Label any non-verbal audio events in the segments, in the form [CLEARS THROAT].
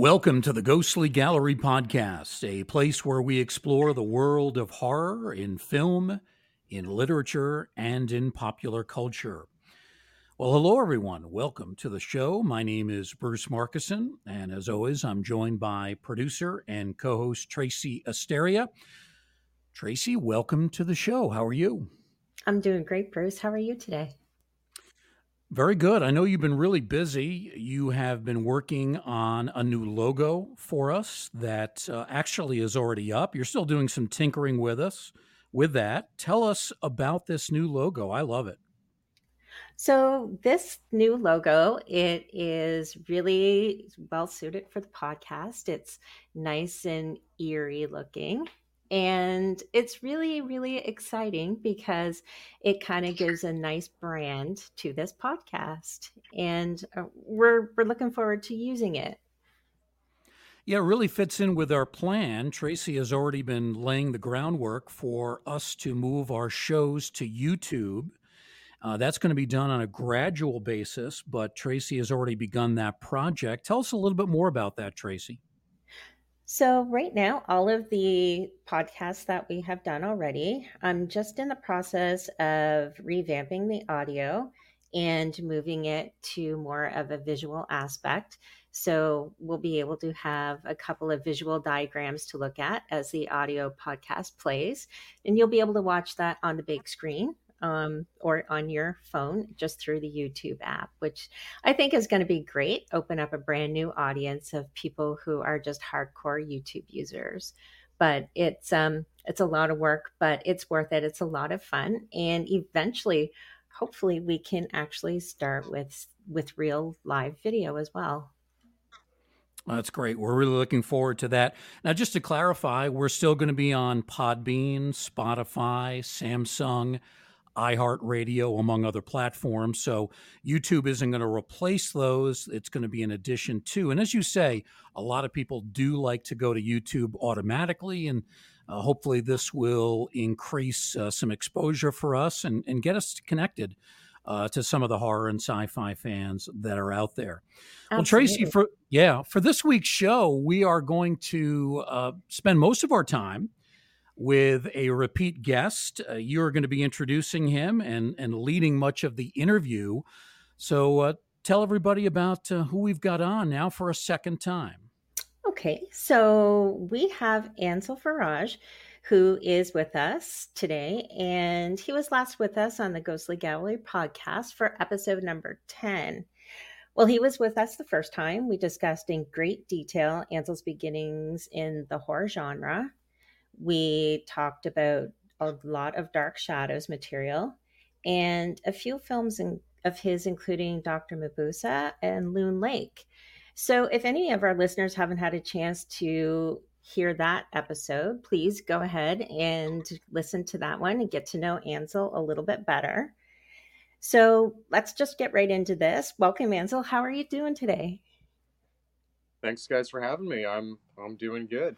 Welcome to the Ghostly Gallery Podcast, a place where we explore the world of horror in film, in literature, and in popular culture. Well, hello, everyone. Welcome to the show. My name is Bruce Markusen, and as always, I'm joined by producer and co host Tracy Asteria. Tracy, welcome to the show. How are you? I'm doing great, Bruce. How are you today? Very good. I know you've been really busy. You have been working on a new logo for us that uh, actually is already up. You're still doing some tinkering with us with that. Tell us about this new logo. I love it. So this new logo, it is really well suited for the podcast. It's nice and eerie looking. And it's really, really exciting because it kind of gives a nice brand to this podcast. And uh, we're, we're looking forward to using it. Yeah, it really fits in with our plan. Tracy has already been laying the groundwork for us to move our shows to YouTube. Uh, that's going to be done on a gradual basis, but Tracy has already begun that project. Tell us a little bit more about that, Tracy. So, right now, all of the podcasts that we have done already, I'm just in the process of revamping the audio and moving it to more of a visual aspect. So, we'll be able to have a couple of visual diagrams to look at as the audio podcast plays. And you'll be able to watch that on the big screen um, or on your phone just through the YouTube app, which I think is going to be great. Open up a brand new audience of people who are just hardcore YouTube users. But it's um, it's a lot of work, but it's worth it. It's a lot of fun, and eventually, hopefully, we can actually start with with real live video as well. That's great. We're really looking forward to that. Now, just to clarify, we're still going to be on Podbean, Spotify, Samsung, iHeartRadio, among other platforms. So YouTube isn't going to replace those. It's going to be an addition to. And as you say, a lot of people do like to go to YouTube automatically. And uh, hopefully, this will increase uh, some exposure for us and, and get us connected uh, to some of the horror and sci-fi fans that are out there. Absolutely. Well, Tracy, for yeah, for this week's show, we are going to uh, spend most of our time with a repeat guest. Uh, you're going to be introducing him and, and leading much of the interview. So uh, tell everybody about uh, who we've got on now for a second time. Okay, so we have Ansel Faraj, who is with us today, and he was last with us on the Ghostly Gallery podcast for episode number 10. Well, he was with us the first time. We discussed in great detail Ansel's beginnings in the horror genre, we talked about a lot of Dark Shadows material and a few films in, of his, including Dr. Mabuse and Loon Lake. So, if any of our listeners haven't had a chance to hear that episode, please go ahead and listen to that one and get to know Ansel a little bit better. So, let's just get right into this. Welcome, Ansel. How are you doing today? Thanks, guys, for having me. I'm I'm doing good.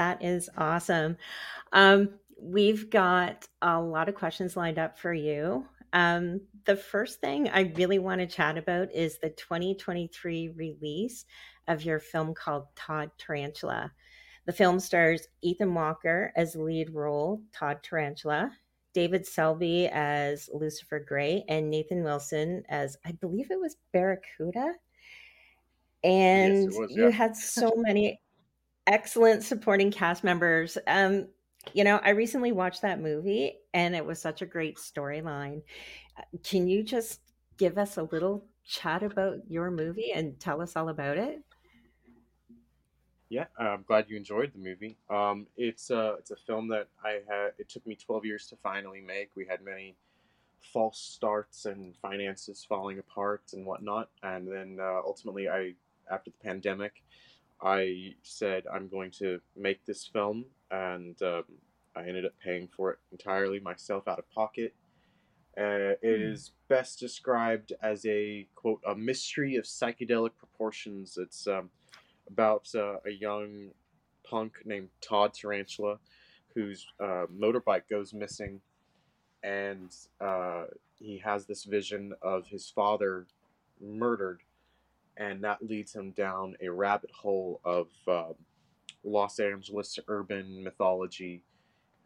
That is awesome. Um, we've got a lot of questions lined up for you. Um, the first thing I really want to chat about is the 2023 release of your film called Todd Tarantula. The film stars Ethan Walker as lead role, Todd Tarantula, David Selby as Lucifer Gray, and Nathan Wilson as, I believe it was Barracuda. And yes, was, yeah. you had so many excellent supporting cast members. Um, you know, I recently watched that movie and it was such a great storyline. Uh, can you just give us a little chat about your movie and tell us all about it? Yeah, I'm glad you enjoyed the movie. Um, it's a it's a film that I had. It took me 12 years to finally make. We had many false starts and finances falling apart and whatnot, and then uh, ultimately, I after the pandemic, I said I'm going to make this film, and um, I ended up paying for it entirely myself out of pocket. Uh, it mm. is best described as a quote a mystery of psychedelic proportions. It's um, about uh, a young punk named Todd Tarantula, whose uh, motorbike goes missing, and uh, he has this vision of his father murdered and that leads him down a rabbit hole of um, Los Angeles urban mythology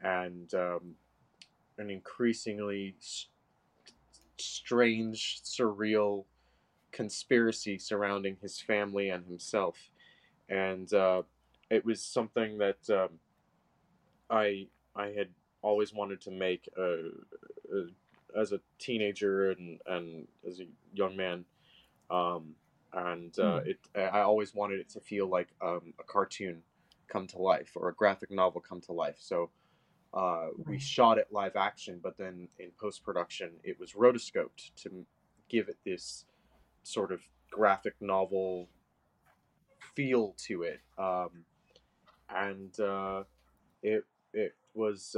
and um, an increasingly s- strange, surreal conspiracy surrounding his family and himself. And uh, it was something that um, I I had always wanted to make uh, uh, as a teenager and, and as a young man. Um, and uh, Hmm. it I always wanted it to feel like um, a cartoon come to life or a graphic novel come to life. So uh, we shot it live action, but then in post production it was rotoscoped to give it this sort of graphic novel feel to it. Um, and uh, it it was.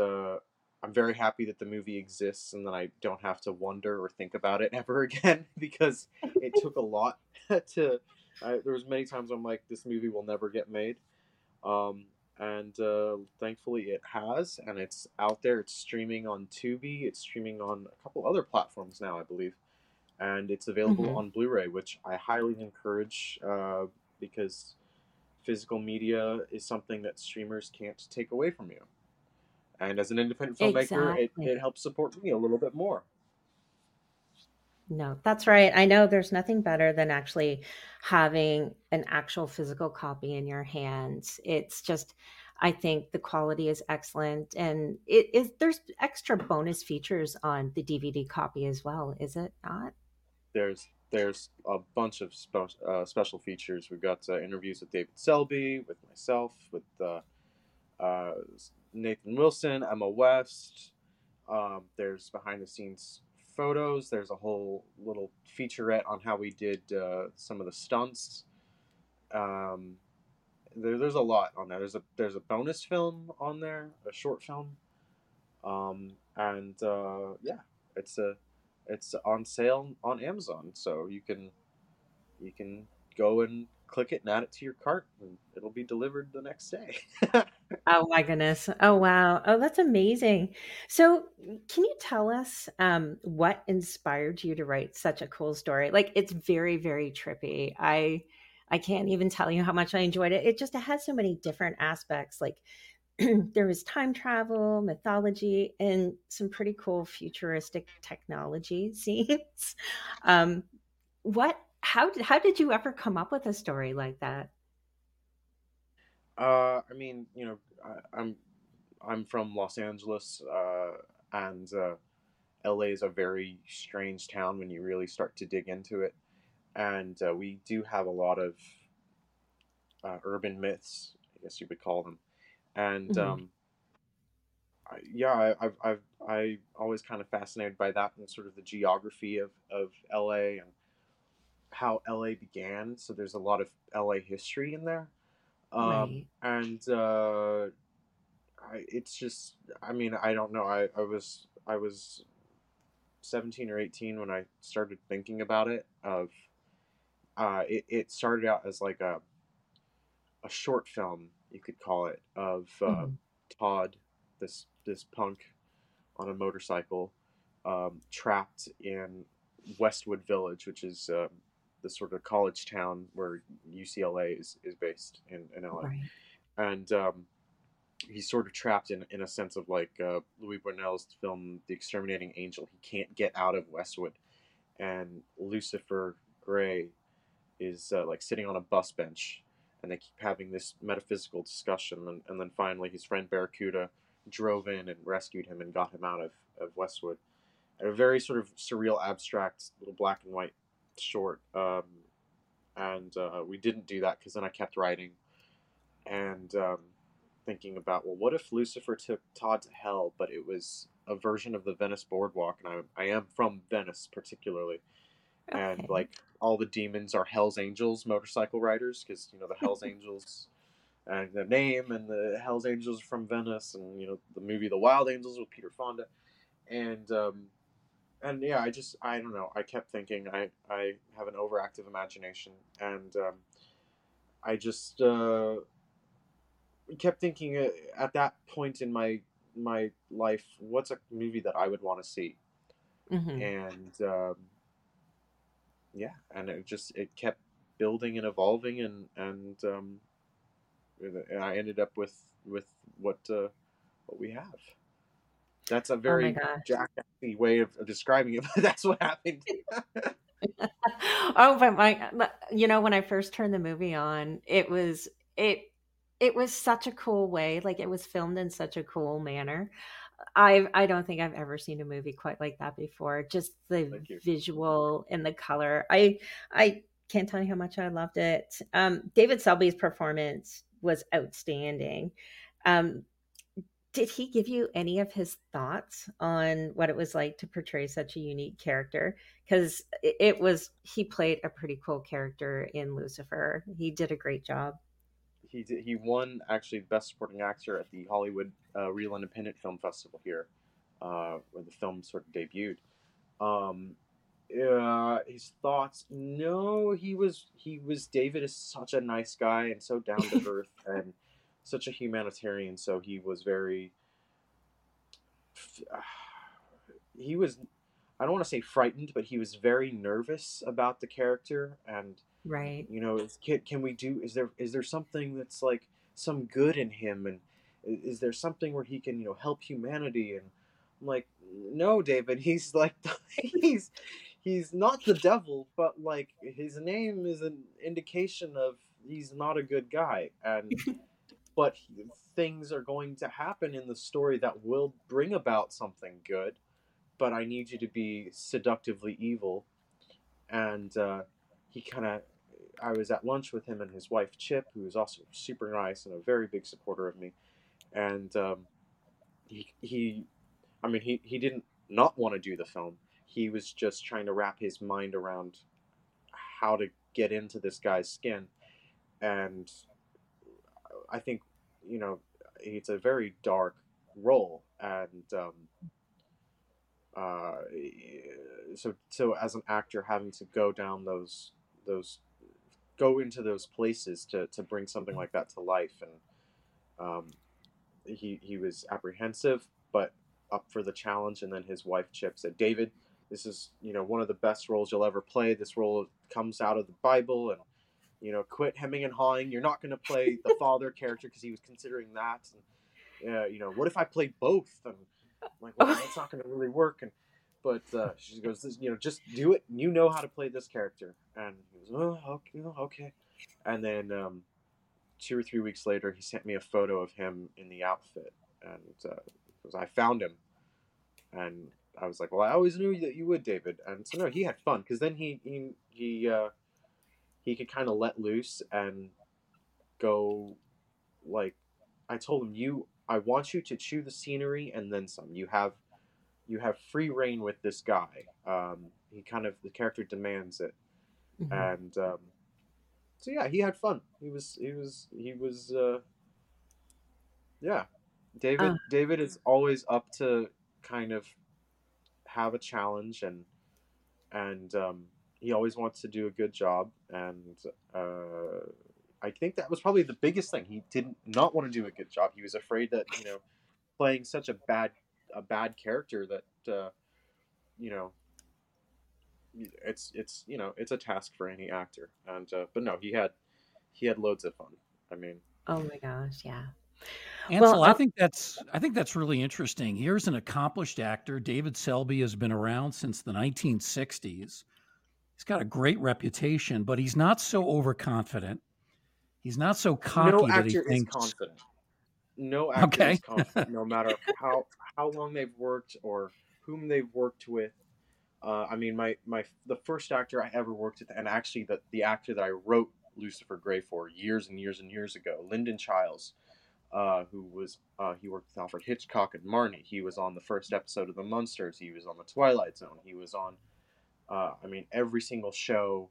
I'm very happy that the movie exists and that I don't have to wonder or think about it [LAUGHS] ever again [LAUGHS] because it took a lot [LAUGHS] to. I, there was many times I'm like, this movie will never get made, um, and uh, thankfully it has, and it's out there. It's streaming on Tubi. It's streaming on a couple other platforms now, I believe, and it's available Mhm. on Blu-ray, which I highly encourage uh, because physical media is something that streamers can't take away from you. And as an independent filmmaker, it, Exactly. it helps support me a little bit more. No, that's right. I know there's nothing better than actually having an actual physical copy in your hands. It's just, I think the quality is excellent, and it is. There's extra bonus features on the DVD copy as well, is it not? There's there's a bunch of spe- uh, special features. We've got uh, interviews with David Selby, with myself, with uh, uh, Nathan Wilson, Emma West. Um, there's behind the scenes photos. There's a whole little featurette on how we did uh, some of the stunts. Um, there, there's a lot on there. There's a there's a bonus film on there, a short film, um, and uh, yeah, it's a it's on sale on Amazon, so you can you can go and click it and add it to your cart, and it'll be delivered the next day. [LAUGHS] Oh my goodness. Oh wow. Oh, that's amazing. So, can you tell us um, what inspired you to write such a cool story? Like, it's very, very trippy. I I can't even tell you how much I enjoyed it. It just it has so many different aspects. Like, [CLEARS THROAT] there was time travel, mythology, and some pretty cool futuristic technology [LAUGHS] scenes. Um, what? How did how did you ever come up with a story like that? Uh, I mean, you know, I, I'm I'm from Los Angeles, uh, and uh, LA is a very strange town when you really start to dig into it, and uh, we do have a lot of uh, urban myths, I guess you would call them, and Mhm. um, I, yeah, I, I've I've I always kind of fascinated by that and sort of the geography of of LA and how LA began. So there's a lot of LA history in there. Um, Right. and uh, I, it's just, I mean, I don't know. I, I was, I was 17 or 18 when I started thinking about it. Of, uh, it, it started out as like a, a short film, you could call it, of uh, Mhm. Todd, this this punk on a motorcycle, um, trapped in Westwood Village, which is um, the sort of college town where UCLA is, is based in, in LA Right. and um, he's sort of trapped in, in a sense of like uh, Luis Buñuel's film The Exterminating Angel. He can't get out of Westwood, and Lucifer Gray is uh, like sitting on a bus bench, and they keep having this metaphysical discussion, and, and then finally his friend Barracuda drove in and rescued him and got him out of, of Westwood. And a very sort of surreal, abstract little black and white short. Um, and uh, we didn't do that because then I kept writing and um, thinking about, well, what if Lucifer took Todd to hell, but it was a version of the Venice Boardwalk, and I, I am from Venice particularly, and like all the demons are Hell's Angels motorcycle riders because you know the Hell's [LAUGHS] Angels and the name and the Hell's Angels from Venice, and you know the movie The Wild Angels with Peter Fonda, and um, and yeah, I just I don't know. I kept thinking I I have an overactive imagination, and um, I just uh, kept thinking uh, at that point in my my life, what's a movie that I would want to see, Mhm. and um, yeah, and it just it kept building and evolving, and and um, and I ended up with with what uh, what we have. That's a Oh very gosh. jackassy way of, of describing it, [LAUGHS] but that's what happened. [LAUGHS] oh, but my, you know, when I first turned the movie on, it was it it was such a cool way. Like it was filmed in such a cool manner. I I don't think I've ever seen a movie quite like that before. Just the visual and the color. I I can't tell you how much I loved it. Um, David Selby's performance was outstanding. Um, did he give you any of his thoughts on what it was like to portray such a unique character? Because it was he played a pretty cool character in Lucifer. He did a great job. he did, he won actually best supporting actor at the Hollywood uh, Real Independent Film Festival here, uh, where the film sort of debuted. Um, uh, his thoughts? No, he was he was David is such a nice guy and so down to [LAUGHS] earth and such a humanitarian. So he was very. [SIGHS] He was, I don't want to say frightened, but he was very nervous about the character and Right. you know is, can, can we do is there is there something that's like some good in him and is there something where he can you know help humanity and i'm like no david he's like [LAUGHS] he's he's not the devil but like his name is an indication of he's not a good guy and [LAUGHS] but things are going to happen in the story that will bring about something good but i need you to be seductively evil and uh, he kind of I was at lunch with him and his wife Chip, who is also super nice and a very big supporter of me. And um, he, he, I mean, he, he didn't not want to do the film. He was just trying to wrap his mind around how to get into this guy's skin. And I think, you know, it's a very dark role. And um, uh, so, so as an actor, having to go down those those go into those places to, to bring something like that to life and um, he he was apprehensive but up for the challenge and then his wife chip said david this is you know one of the best roles you'll ever play this role comes out of the bible and you know quit hemming and hawing you're not going to play the [LAUGHS] father character because he was considering that and uh, you know what if i play both and i'm like well [LAUGHS] that's not going to really work and but uh, she goes, you know, just do it. You know how to play this character. And he goes, oh, okay, okay. And then um, two or three weeks later, he sent me a photo of him in the outfit, and uh, I found him, and I was like, well, I always knew that you would, David. And so no, he had fun because then he he he uh, he could kind of let loose and go, like, I told him, you, I want you to chew the scenery and then some. You have you have free reign with this guy. Um, he kind of the character demands it, Mhm. and um, so yeah, he had fun. He was he was he was uh, yeah. David Uh. David is always up to kind of have a challenge and and um, he always wants to do a good job and uh, I think that was probably the biggest thing. He did not not want to do a good job. He was afraid that you know playing such a bad a bad character that uh, you know it's it's you know it's a task for any actor and uh, but no he had he had loads of fun i mean Oh my gosh, yeah. Ansel, Well, I think that's I think that's really interesting. Here's an accomplished actor. David Selby has been around since the 1960s. He's got a great reputation, but he's not so overconfident. He's not so cocky no that he actor is thinks. confident no actor Okay. is confident no matter how how long they've worked or whom they've worked with uh, i mean my my the first actor i ever worked with and actually the, the actor that i wrote lucifer gray for years and years and years ago linden chiles uh, who was uh, he worked with alfred hitchcock and marnie he was on the first episode of the munsters he was on the twilight zone he was on uh, i mean every single show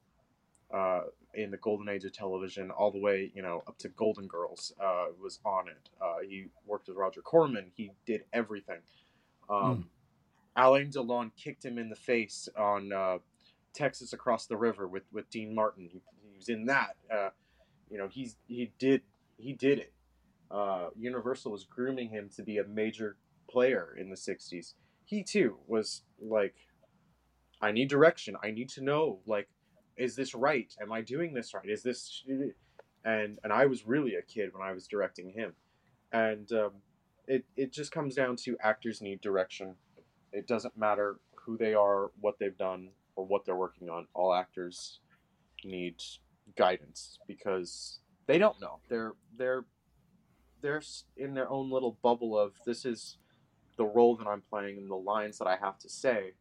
uh, in the golden age of television, all the way you know up to Golden Girls, uh, was on it. Uh, he worked with Roger Corman. He did everything. Um, Alain Delon kicked him in the face on uh, Texas Across the River with, with Dean Martin. He, he was in that. Uh, you know, he's he did he did it. Uh, Universal was grooming him to be a major player in the '60s. He too was like, I need direction. I need to know like is this right? Am I doing this right? Is this and and I was really a kid when I was directing him, and um, it it just comes down to actors need direction. It doesn't matter who they are, what they've done, or what they're working on. All actors need guidance because they don't know. They're they're they're in their own little bubble of this is the role that I'm playing and the lines that I have to say,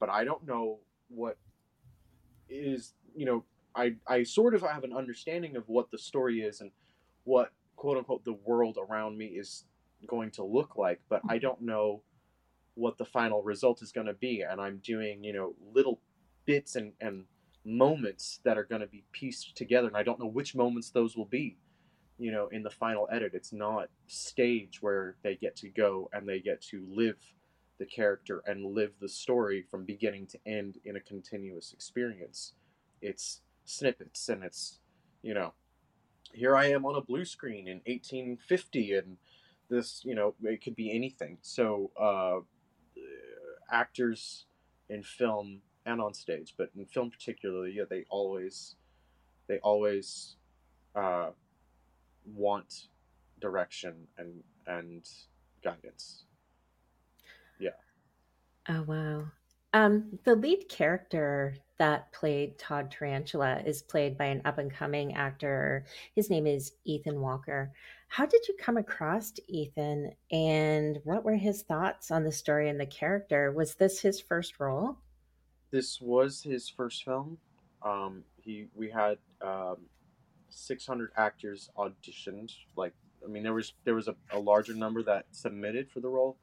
but I don't know what is you know I I sort of have an understanding of what the story is and what quote unquote the world around me is going to look like, but I don't know what the final result is going to be, and I'm doing you know little bits and and moments that are going to be pieced together, and I don't know which moments those will be. You know, in the final edit, it's not stage where they get to go and they get to live the character and live the story from beginning to end in a continuous experience. It's snippets and it's, you know, here I am on a blue screen in 1850 and this, you know, it could be anything. So, uh, actors in film and on stage, but in film particularly, yeah, they always, they always, uh, want direction and and guidance. Yeah. Oh wow. Um, the lead character that played Todd Tarantula is played by an up and coming actor. His name is Ethan Walker. How did you come across Ethan and what were his thoughts on the story and the character? Was this his first role? This was his first film. Um, he we had um, 600 actors auditioned. Like, I mean, there was there was a, a larger number that submitted for the role,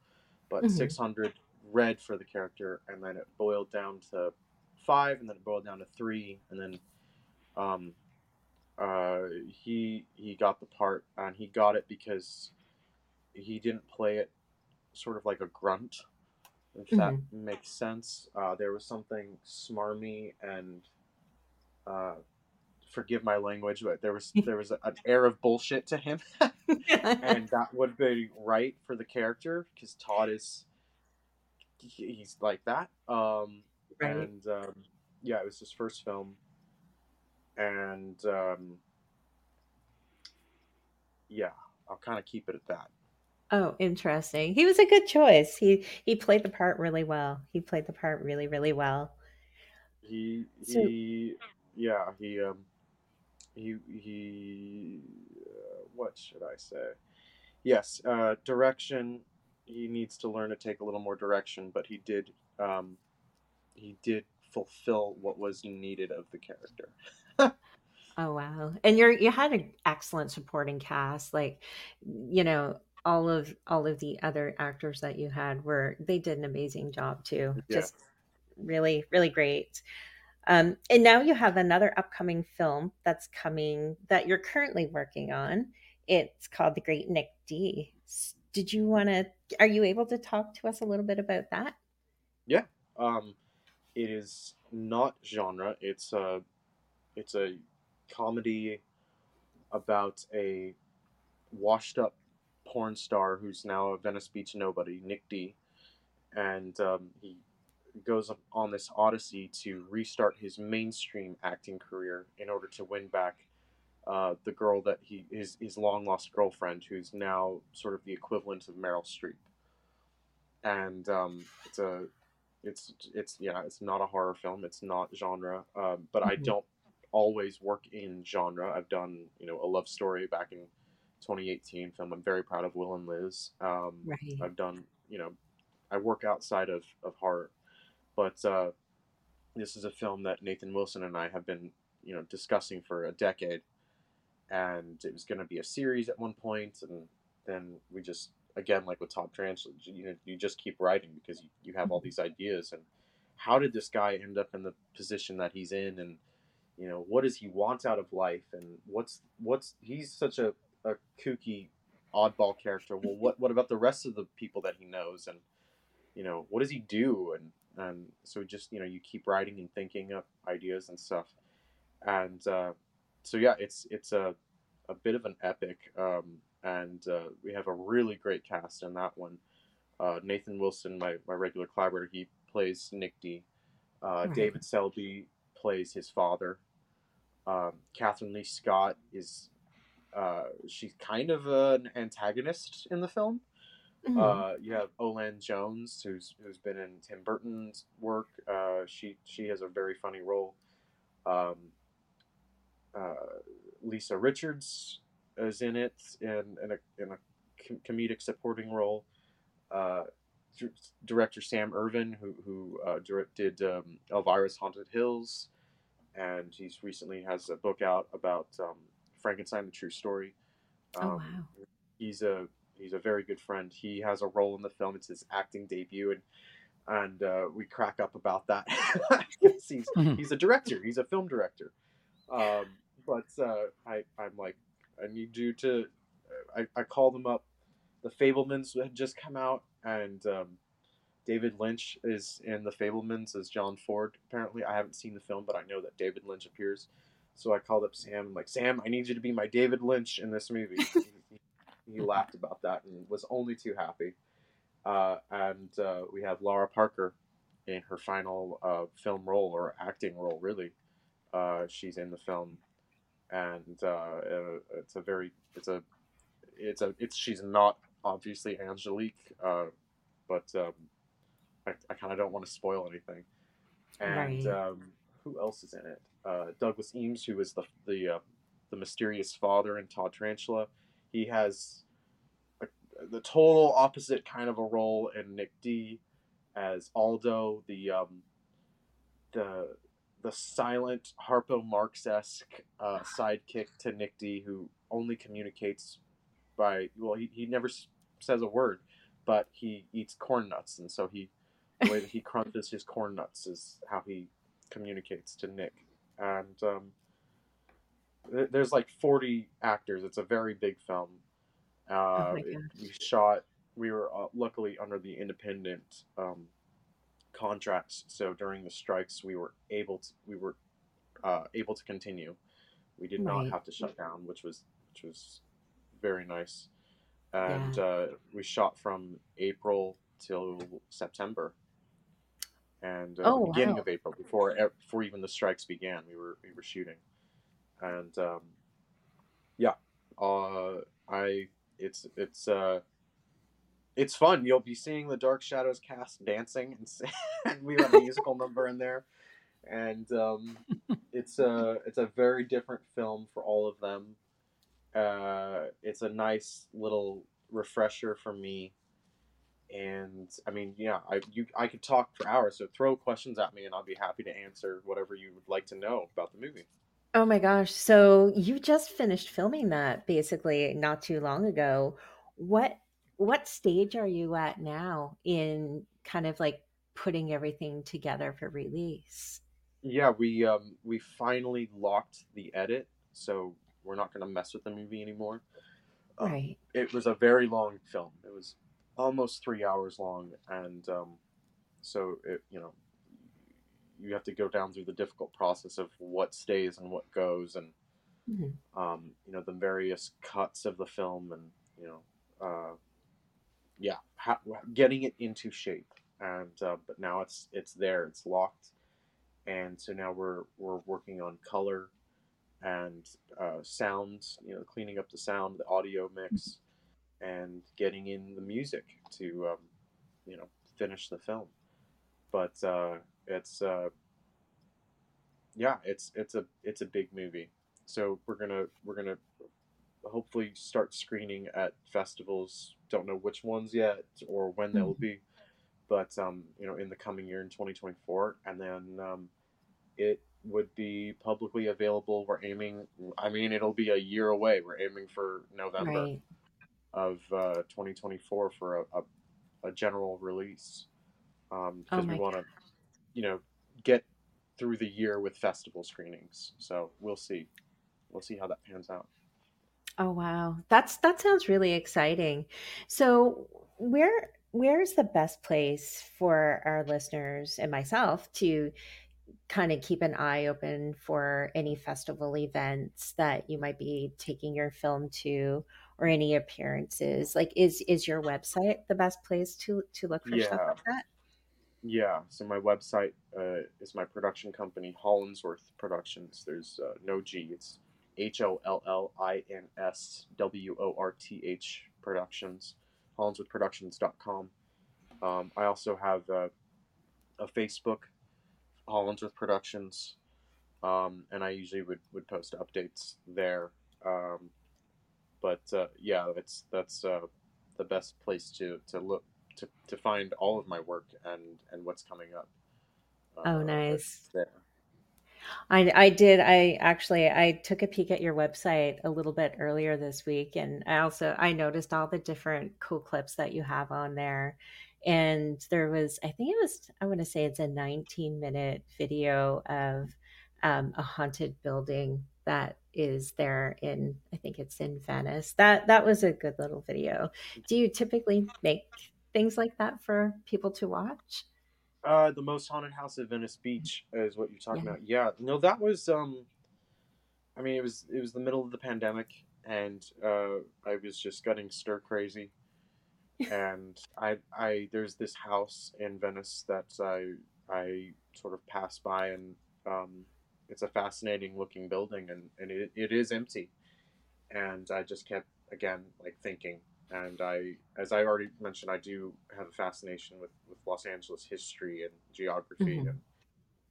but mm-hmm. 600 red for the character, and then it boiled down to five, and then it boiled down to three, and then um, uh, he he got the part, and he got it because he didn't play it sort of like a grunt, if mm-hmm. that makes sense. Uh, there was something smarmy and uh, forgive my language, but there was [LAUGHS] there was a, an air of bullshit to him, [LAUGHS] and [LAUGHS] that would be right for the character because Todd is he's like that. Um, right. And um, yeah, it was his first film, and um, yeah, I'll kind of keep it at that. Oh, interesting. He was a good choice. He he played the part really well. He played the part really really well. He he so, yeah he um he he uh, what should I say? Yes, uh, direction he needs to learn to take a little more direction, but he did um, he did fulfill what was needed of the character. [LAUGHS] oh wow! And you're you had an excellent supporting cast, like you know all of all of the other actors that you had were they did an amazing job too. Yeah. Just really really great. Um, and now you have another upcoming film that's coming that you're currently working on. It's called The Great Nick D. Did you want to are you able to talk to us a little bit about that? Yeah um it is not genre. It's a it's a comedy about a washed up porn star who's now a venice beach nobody nick d. And um, he goes on this odyssey to restart his mainstream acting career in order to win back uh, the girl that he his his long lost girlfriend, who's now sort of the equivalent of Meryl Streep. And um, it's a it's it's yeah it's not a horror film. It's not genre, uh, but mm-hmm. I don't always work in genre. I've done you know a love story back in 2018 film. I'm very proud of Will and Liz. Um, right. I've done you know I work outside of of horror, but uh, this is a film that Nathan Wilson and I have been you know discussing for a decade. And it was going to be a series at one point, and then we just again like with Todd Tarantula, you know, you just keep writing because you, you have all these ideas. And how did this guy end up in the position that he's in? And you know what does he want out of life? And what's what's he's such a, a kooky oddball character. Well what what about the rest of the people that he knows? And you know what does he do? And and so just you know you keep writing and thinking of ideas and stuff and uh, so yeah, it's it's a a bit of an epic, um, and uh, we have a really great cast in that one. Uh, Nathan Wilson, my, my regular collaborator, he plays Nick D. Uh, right. David Selby plays his father. Um, Kathryn Leigh Scott is uh, she's kind of an antagonist in the film. Mm-hmm. Uh, you have Olan Jones, who's who's been in Tim Burton's work. Uh, she she has a very funny role. Um, uh, Lisa Richards is in it in in a, in a comedic supporting role. Uh, d- director Sam Irvin, who who uh, did um, Elvira's Haunted Hills, and he's recently has a book out about um, Frankenstein: The True Story. Oh, um, oh wow! He's a he's a very good friend. He has a role in the film. It's his acting debut, and and uh, we crack up about that. [LAUGHS] he's mm-hmm. he's a director. He's a film director. Um, but uh, I I'm like I need you to. I, I called him up. The Fabelmans had just come out, and um, David Lynch is in The Fabelmans as John Ford. Apparently, I haven't seen the film, but I know that David Lynch appears. So I called up Sam. I'm like, Sam, I need you to be my David Lynch in this movie. [LAUGHS] he laughed about that and was only too happy. Uh, and uh, we have Lara Parker in her final uh, film role or acting role, really. Uh, she's in the film, and uh, uh, it's a very it's a it's a it's she's not obviously Angelique, but um, I, I kind of don't want to spoil anything. And right. um, who else is in it? Douglas Eames, who is the the the mysterious father in Todd Tarantula he has a, the total opposite kind of a role in Nick D as Aldo, the um, the the silent Harpo Marx esque uh, sidekick to Nick D, who only communicates by well, he, he never says a word, but he eats corn nuts, and so he the way that he [LAUGHS] crunches his corn nuts is how he communicates to Nick, and um, there's like 40 actors. It's a very big film. Oh uh, oh it, we shot. We were uh, luckily under the independent um, contracts, so during the strikes, we were able to we were uh, able to continue. We did right. not have to shut down, which was which was very nice. And yeah. Uh, we shot from April till September, and uh, oh, the beginning wow. of April before before even the strikes began, we were we were shooting and um, yeah, uh, I it's it's uh, it's fun. You'll be seeing the Dark Shadows cast dancing, and, [LAUGHS] and we have a musical [LAUGHS] number in there, and um, it's a it's a very different film for all of them. Uh, it's a nice little refresher for me and I mean, yeah, I you I could talk for hours. So throw questions at me, and I'll be happy to answer whatever you would like to know about the movie. Oh my gosh. So you just finished filming that basically not too long ago. What what stage are you at now in kind of like putting everything together for release? Yeah, we um we finally locked the edit, so we're not going to mess with the movie anymore. Um, right. It was a very long film. It was almost 3 hours long and um so it you know you have to go down through the difficult process of what stays and what goes, and mm-hmm. um, you know the various cuts of the film, and you know, uh, yeah, getting it into shape. And uh, but now it's it's there, it's locked, and so now we're we're working on color and uh, sound, you know, cleaning up the sound, the audio mix, and getting in the music to, um, you know, finish the film. But uh, it's uh, yeah, it's it's a it's a big movie. So we're gonna we're gonna hopefully start screening at festivals. Don't know which ones yet or when they will mm-hmm. be, but um, you know, in the coming year in 2024, and then um, it would be publicly available. We're aiming. I mean, it'll be a year away. We're aiming for November right. of uh, 2024 for a, a, a general release because um, oh we want to you know, get through the year with festival screenings. So we'll see. We'll see how that pans out. Oh wow. That's that sounds really exciting. So where where's the best place for our listeners and myself to kind of keep an eye open for any festival events that you might be taking your film to or any appearances like is is your website the best place to to look for yeah. stuff like that Yeah, so my website uh, is my production company, Hollinsworth Productions. There's uh, no G. It's H O L L I N S W O R T H Productions, HollinsworthProductions.com. Um, I also have uh, a Facebook, Hollinsworth Productions, um, and I usually would, would post updates there. Um, but uh, yeah, that's that's uh, the best place to, to look to, to find all of my work and, and what's coming up. oh, nice. There. I, I did. I actually I took a peek at your website a little bit earlier this week, and I also I noticed all the different cool clips that you have on there. And there was, I think it was, I want to say it's a 19 minute video of um, a haunted building that is there in, I think it's in Venice. That that was a good little video. Do you typically make things like that for people to watch? Uh, the most haunted house at Venice Beach is what you're talking yeah. about. Yeah, no, that was. Um, I mean, it was it was the middle of the pandemic, and uh, I was just getting stir crazy, and I I there's this house in Venice that I I sort of passed by, and um, it's a fascinating looking building, and and it, it is empty, and I just kept again like thinking and I, as I already mentioned, I do have a fascination with, with Los Angeles history and geography mm-hmm. and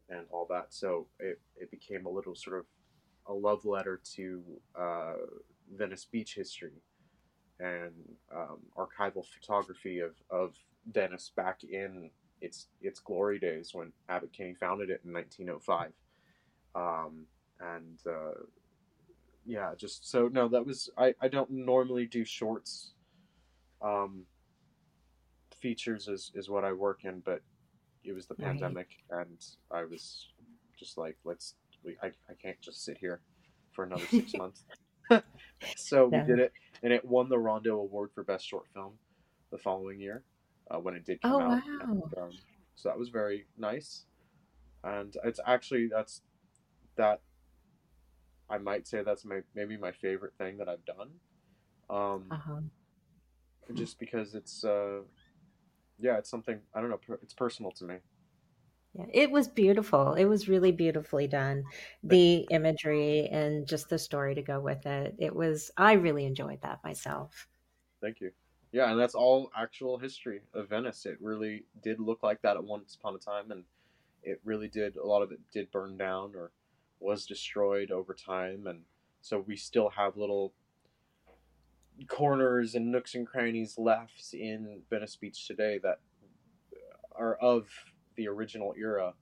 and all that. So it, it became a little sort of a love letter to uh, Venice Beach history and um, archival photography of, of Venice back in its its glory days when Abbot Kinney founded it in 1905. Um, and uh, yeah, just so no, that was I, I don't normally do shorts um, features is, is what I work in, but it was the right. pandemic, and I was just like, let's. We, I, I can't just sit here for another six [LAUGHS] months. [LAUGHS] so we did it, and it won the Rondo Award for Best Short Film the following year uh, when it did come oh, out. Wow. And, um, so that was very nice, and it's actually that's that. I might say that's my maybe my favorite thing that I've done. Um, uh-huh just because it's uh yeah it's something i don't know it's personal to me. Yeah it was beautiful. It was really beautifully done. The imagery and just the story to go with it it was i really enjoyed that myself. Thank you. Yeah and that's all actual history of venice. It really did look like that at once upon a time and it really did a lot of it did burn down or was destroyed over time and so we still have little corners and nooks and crannies left in Venice Beach today that are of the original era,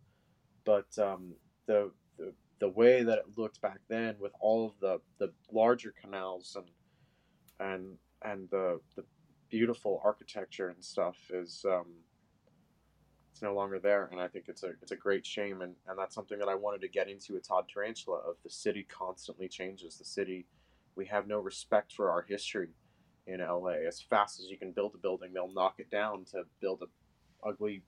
but um, the, the the way that it looked back then, with all of the, the larger canals and and and the the beautiful architecture and stuff, is um, it's no longer there, and I think it's a it's a great shame, and and that's something that I wanted to get into with Todd Tarantula. Of the city constantly changes, the city we have no respect for our history in LA. As fast as you can build a building, they'll knock it down to build a ugly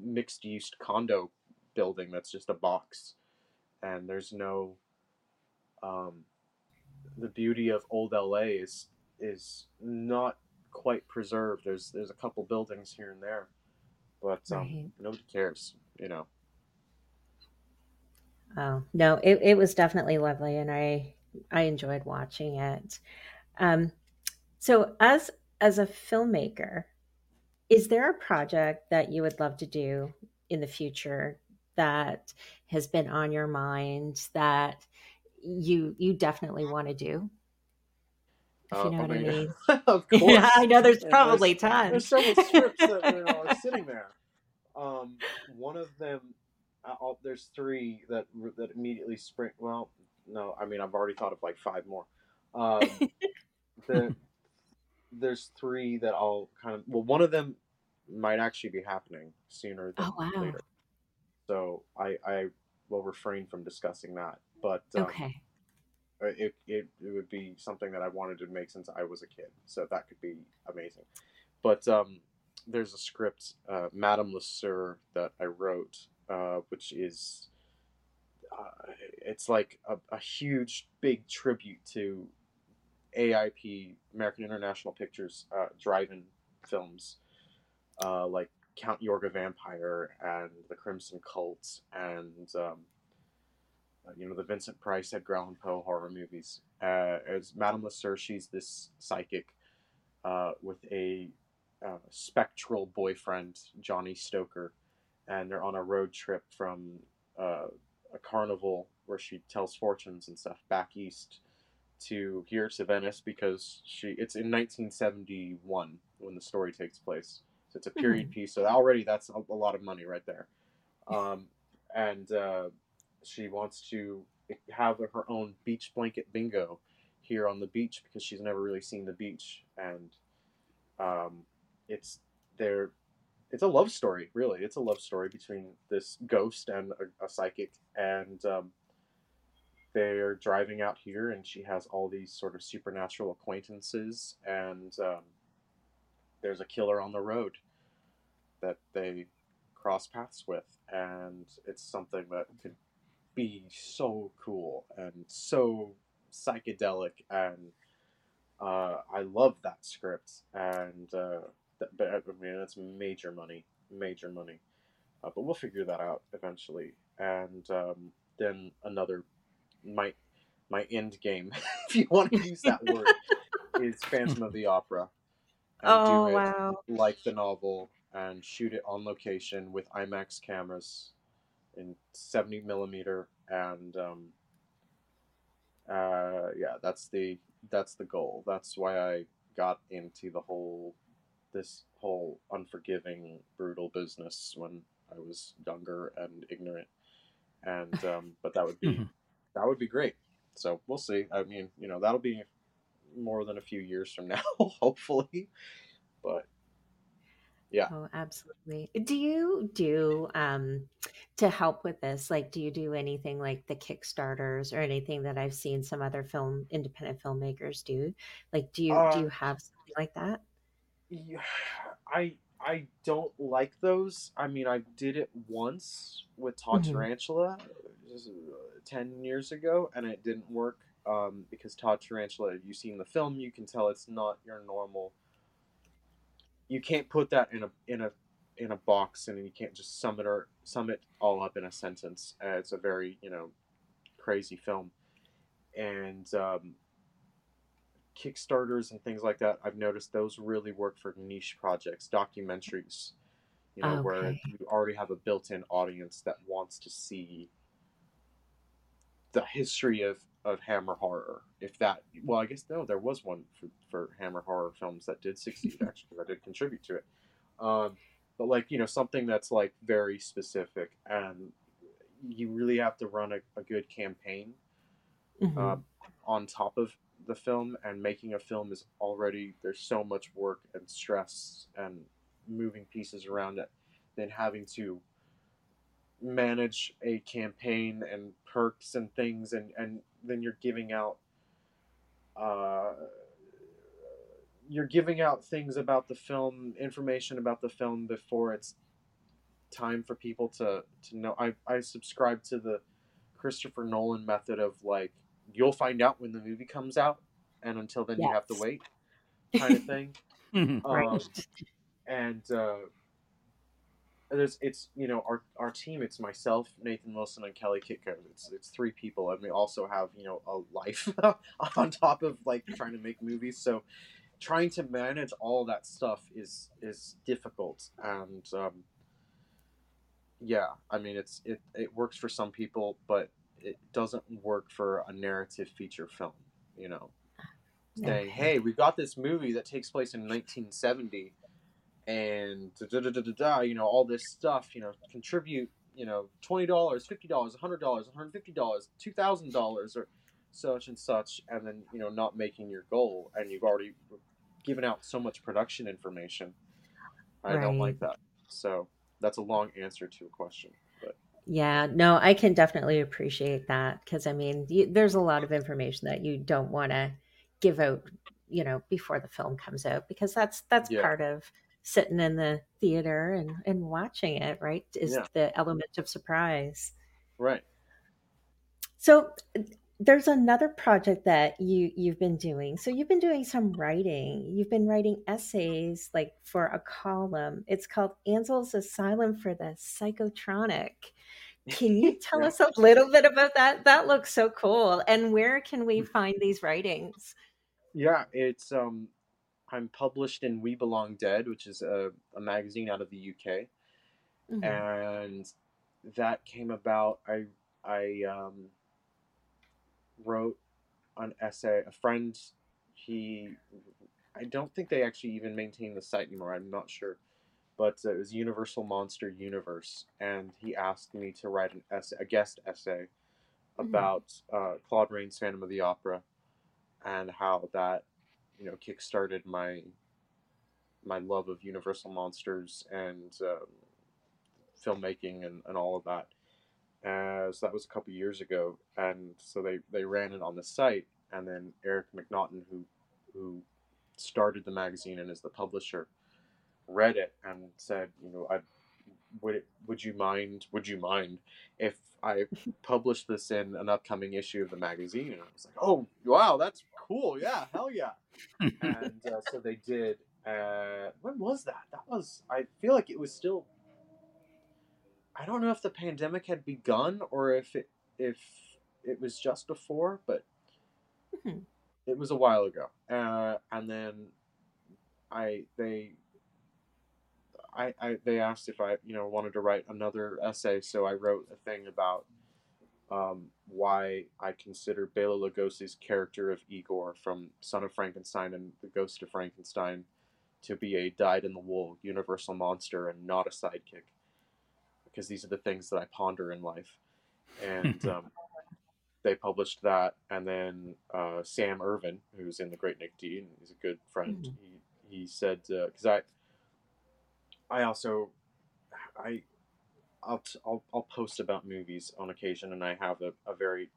mixed use condo building that's just a box. And there's no um, the beauty of old LA is is not quite preserved. There's there's a couple buildings here and there, but um, right. nobody cares, you know. Oh no, it, it was definitely lovely, and I I enjoyed watching it. Um, so as as a filmmaker, is there a project that you would love to do in the future that has been on your mind that you you definitely want to do? If you uh, what I mean. [LAUGHS] of [LAUGHS] course. Yeah, I know there's probably there's, tons. There's several scripts that know, are [LAUGHS] sitting there. Um, one of them, uh, there's three that that immediately spring. Well, no, I mean I've already thought of like five more. [LAUGHS] Um, the there's three that I'll kind of well, one of them might actually be happening sooner than oh, wow. later. So I I will refrain from discussing that. But um, okay, it, it it would be something that I wanted to make since I was a kid. So that could be amazing. But um, there's a script, uh, Madame Le that I wrote, uh, which is uh, it's like a, a huge big tribute to AIP, American International Pictures, uh, drive-in films, uh, like Count Yorga Vampire and the Crimson Cult and um, uh, you know the Vincent Price, Edgar Allan Poe horror movies. Uh, as Madame Lasser, she's this psychic uh, with a uh, spectral boyfriend, Johnny Stoker, and they're on a road trip from uh, a carnival where she tells fortunes and stuff back east to here to Venice because she it's in 1971 when the story takes place. So it's a period Mhm. piece. So already that's a, a lot of money right there. Um, and uh, she wants to have her own beach blanket bingo here on the beach because she's never really seen the beach and um, it's there it's a love story really. It's a love story between this ghost and a, a psychic and um, they're driving out here and she has all these sort of supernatural acquaintances and um, there's a killer on the road that they cross paths with and it's something that could be so cool and so psychedelic and uh, I love that script and uh, but I mean it's major money major money. Uh, but we'll figure that out eventually. And um, then another my my end game [LAUGHS] if you want to use that [LAUGHS] word is Phantom of the Opera. And Oh do it wow. like the novel and shoot it on location with IMAX cameras in 70 millimeter and um, uh, yeah that's the that's the goal. That's why I got into the whole this whole unforgiving brutal business when I was younger and ignorant and um, but that would be Mhm. that would be great so we'll see I mean you know that'll be more than a few years from [LAUGHS] now hopefully but Yeah. Oh, absolutely. Do you do um to help with this? Like, do you do anything like the Kickstarters or anything that I've seen some other film independent filmmakers do? Like, do you do Uh, you have something like that? Yeah, I I don't like those. I mean, I did it once with Todd Mhm. Tarantula just, uh, ten years ago, and it didn't work um, because Todd Tarantula. You've seen the film, you can tell it's not your normal. You can't put that in a in a in a box, and you can't just sum it or sum it all up in a sentence. Uh, it's a very you know crazy film, and um, Kickstarters and things like that, I've noticed those really work for niche projects, documentaries, you know, where you already have a built-in audience that wants to see the history of, of Hammer horror. If that, well, I guess no, there was one for, for Hammer horror films that did succeed [LAUGHS] actually, because I did contribute to it. Um, but like you know, something that's like very specific, and you really have to run a, a good campaign Mhm. um, on top of the film and making a film is already there's so much work and stress and moving pieces around it then having to manage a campaign and perks and things and and then you're giving out uh you're giving out things about the film information about the film before it's time for people to to know. I i subscribe to the christopher nolan method of like you'll find out when the movie comes out and until then you have to wait kind of [LAUGHS] thing Mhm. Right. um, and uh, there's it's you know our our team it's myself Nathan Wilson and Kelly Kitko it's it's three people and we also have you know a life [LAUGHS] on top of like trying to make movies so trying to manage all that stuff is is difficult and um, yeah I mean it's it it works for some people but it doesn't work for a narrative feature film you know saying, "Hey, we got this movie that takes place in 1970, and da da da da da, you know, all this stuff. You know, contribute, you know, twenty dollars, fifty dollars, hundred dollars, one hundred fifty dollars, two thousand dollars, or such and such, and then you know, not making your goal, and you've already given out so much production information. I don't like that. So that's a long answer to a question, Yeah, no, I can definitely appreciate that because I mean, you, there's a lot of information that you don't want to give out, you know, before the film comes out because that's that's Yeah. part of sitting in the theater and and watching it, right? Is Yeah. the element of surprise. right. So there's another project that you you've been doing. So you've been doing some writing. You've been writing essays like for a column. It's called Ansel's Asylum for the Psychotronic. Can you [LAUGHS] tell yeah. us a little bit about that? That looks so cool. And where can we mm. find these writings? Yeah, it's um I'm published in We Belong Dead, which is a, a magazine out of the UK. Mm-hmm. And that came about I I um wrote an essay. A friend, he, I don't think they actually even maintain the site anymore. I'm not sure, but it was Universal Monster Universe, and he asked me to write an essay, a guest essay, mm-hmm. about uh, Claude Rains' Phantom of the Opera, and how that, you know, kickstarted my my love of Universal monsters and um, filmmaking and, and all of that. Uh, so that was a couple years ago, and so they, they ran it on the site, and then Eric McNaughton, who who started the magazine and is the publisher, read it and said, you know, I would it, would you mind would you mind if I [LAUGHS] published this in an upcoming issue of the magazine? And I was like, oh wow, that's cool, yeah, hell yeah. [LAUGHS] and uh, so they did. Uh, when was that? That was I feel like it was still I don't know if the pandemic had begun or if it if it was just before, but mm-hmm. it was a while ago. Uh, and then I they I, I they asked if I you know wanted to write another essay, so I wrote a thing about um, why I consider Bela Lugosi's character of Igor from Son of Frankenstein and The Ghost of Frankenstein to be a dyed-in-the-wool universal monster and not a sidekick because these are the things that I ponder in life. And [LAUGHS] um, they published that, and then uh, Sam Irvin, who's in the Great Nick D, and he's a good friend. Mm-hmm. He he said because uh, I I also I I'll, t- I'll I'll post about movies on occasion, and I have a, a very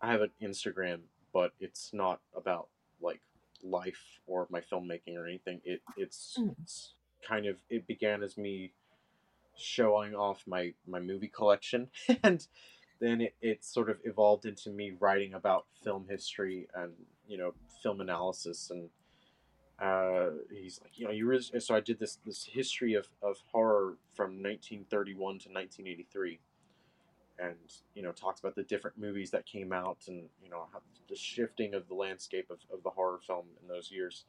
I have an Instagram, but it's not about like life or my filmmaking or anything. It it's, mm. it's kind of it began as me showing off my my movie collection. [LAUGHS] And then it, it sort of evolved into me writing about film history and you know film analysis. And uh, he's like you know you re-, so I did this this history of, of horror from 1931 to 1983 and you know talks about the different movies that came out and you know the shifting of the landscape of, of the horror film in those years.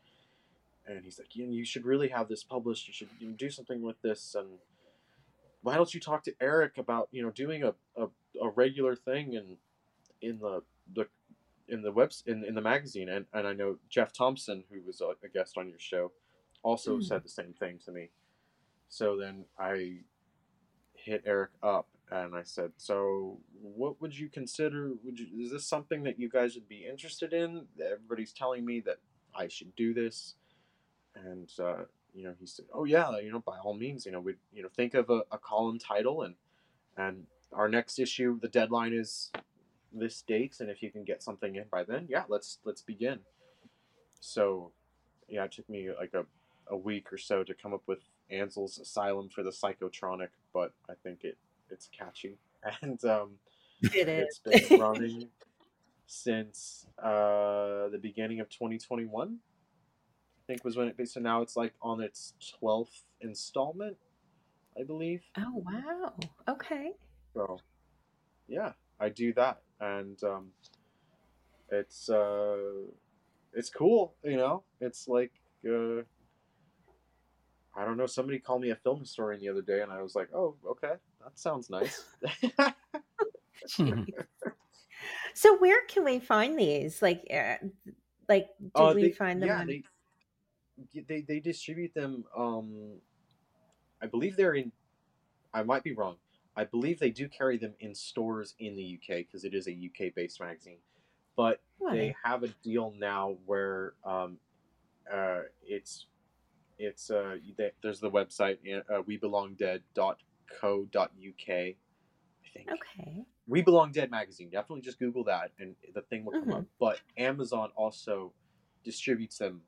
And he's like you, you should really have this published. You should do something with this. And why don't you talk to Eric about you know doing a, a, a regular thing in in the the in the webs in, in the magazine? And, and I know Jeff Thompson who was a, a guest on your show also mm. said the same thing to me. So then I hit Eric up and I said so what would you consider would you is this something that you guys would be interested in? Everybody's telling me that I should do this. And uh, you know, he said, "Oh yeah, you know, by all means, you know, we you know think of a, a column title and and our next issue, the deadline is this date, and if you can get something in by then, yeah, let's let's begin." So, yeah, it took me like a, a week or so to come up with Ansel's Asylum for the Psychotronic, but I think it it's catchy [LAUGHS] and um, it is. it's been running since uh, the beginning of 2021 think was when it so now it's like on its 12th installment i believe. Oh wow. Okay. So yeah i do that and um it's uh it's cool you know? It's like uh i don't know somebody called me a film historian the other day and i was like oh okay that sounds nice. [LAUGHS] [LAUGHS] So where can we find these? Like uh, like did uh, we find them yeah, on... they, they they distribute them. Um, I believe they're in. I might be wrong. I believe they do carry them in stores in the UK because it is a UK based magazine. But what? they have a deal now where um, uh, it's it's uh, they, there's the website uh, webelongdead.co.uk. I think. Okay. We Belong Dead magazine. Definitely just Google that and the thing will come mm-hmm. up. But Amazon also distributes them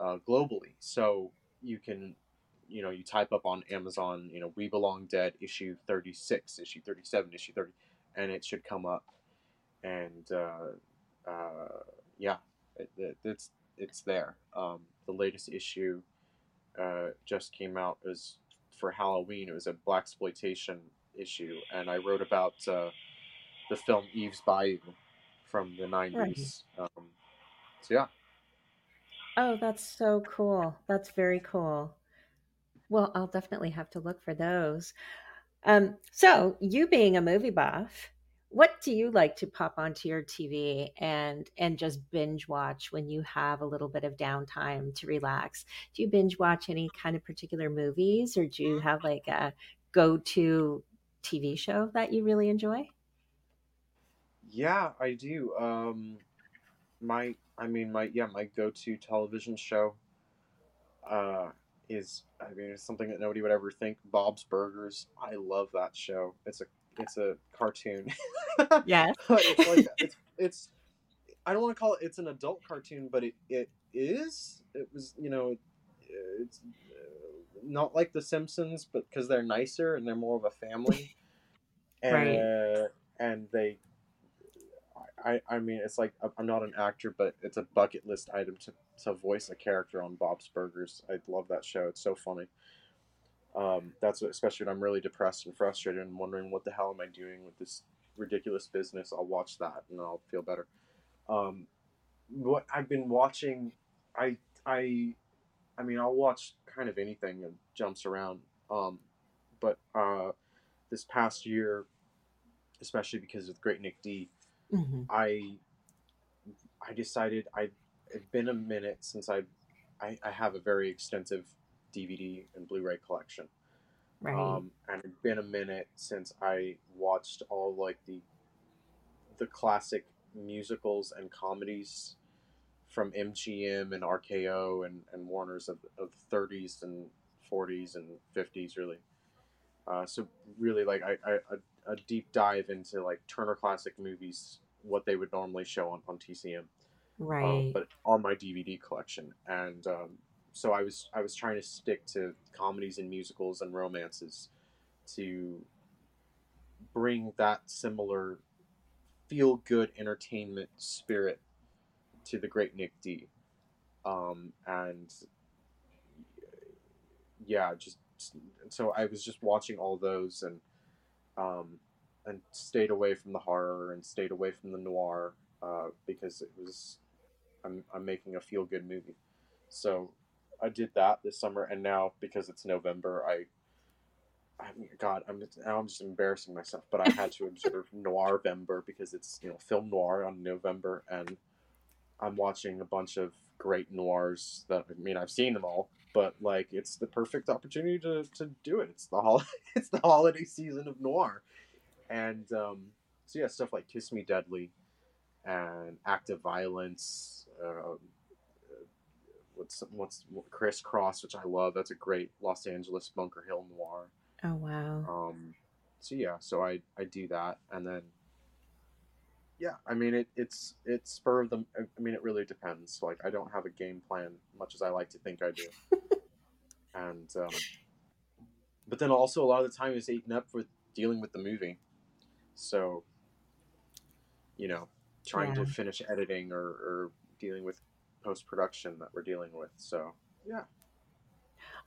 uh, globally. So you can, you know, you type up on Amazon, you know, We Belong Dead issue 36, issue 37, issue 30, and it should come up. and uh, uh, yeah, it, it, it's it's there. Um, the latest issue uh, just came out is for Halloween. It was a black exploitation issue, and I wrote about uh, the film Eve's Bayou from the '90s. Right. Um, so yeah. Oh, that's so cool. That's very cool. Well, I'll definitely have to look for those. Um, so, you being a movie buff, what do you like to pop onto your TV and and just binge watch when you have a little bit of downtime to relax? Do you binge watch any kind of particular movies, or do you have like a go to TV show that you really enjoy? Yeah, I do. Um, my, I mean, my yeah, my go to television show. Uh, is I mean, it's something that nobody would ever think. Bob's Burgers. I love that show. It's a it's a cartoon. [LAUGHS] yeah. it's like it's it's I don't want to call it it's an adult cartoon, but it it is. It was you know it's uh, not like The Simpsons, but because they're nicer and they're more of a family. [LAUGHS] and, right. Uh, and they I, I mean, it's like I'm not an actor, but it's a bucket list item to, to voice a character on Bob's Burgers. I love that show. It's so funny. Um, that's what, especially when I'm really depressed and frustrated and wondering what the hell am I doing with this ridiculous business. I'll watch that and I'll feel better. Um, what I've been watching, I I I mean, I'll watch kind of anything that jumps around. Um, but uh, this past year, especially because of Great Nick D, mm-hmm. I I decided I it's been a minute since I, I I have a very extensive DVD and Blu-ray collection. Right. Um, and it's been a minute since I watched all like the the classic musicals and comedies from MGM and RKO and, and Warner's of, of the 30s and 40s and 50s, really. Uh, so really, like I, I a, a, deep dive into like Turner Classic Movies, what they would normally show on, on TCM, right? Um, but on my DVD collection, and um, so I was I was trying to stick to comedies and musicals and romances to bring that similar feel good entertainment spirit to the great Nick D. Um, and yeah, just so I was just watching all those and um, and stayed away from the horror and stayed away from the noir uh, because it was I'm, I'm making a feel good movie. So I did that this summer, and now because it's November, I, I mean, God, I'm now I'm just embarrassing myself, but I had to observe [LAUGHS] Noir November because it's you know film noir on November, and I'm watching a bunch of great noirs that I mean I've seen them all, but like it's the perfect opportunity to, to do it. It's the hol- [LAUGHS] it's the holiday season of noir, and um, so yeah, stuff like Kiss Me Deadly, and Act of Violence. Uh, what's what's Criss Cross, which I love. That's a great Los Angeles Bunker Hill noir. Oh wow. Um, so yeah, so I I do that, and then yeah, I mean it it's it's spur of the. I mean it really depends. Like I don't have a game plan, much as I like to think I do. [LAUGHS] and um, but then also a lot of the time is eaten up with dealing with the movie. So you know, trying yeah. to finish editing or, or dealing with post production that we're dealing with. So yeah.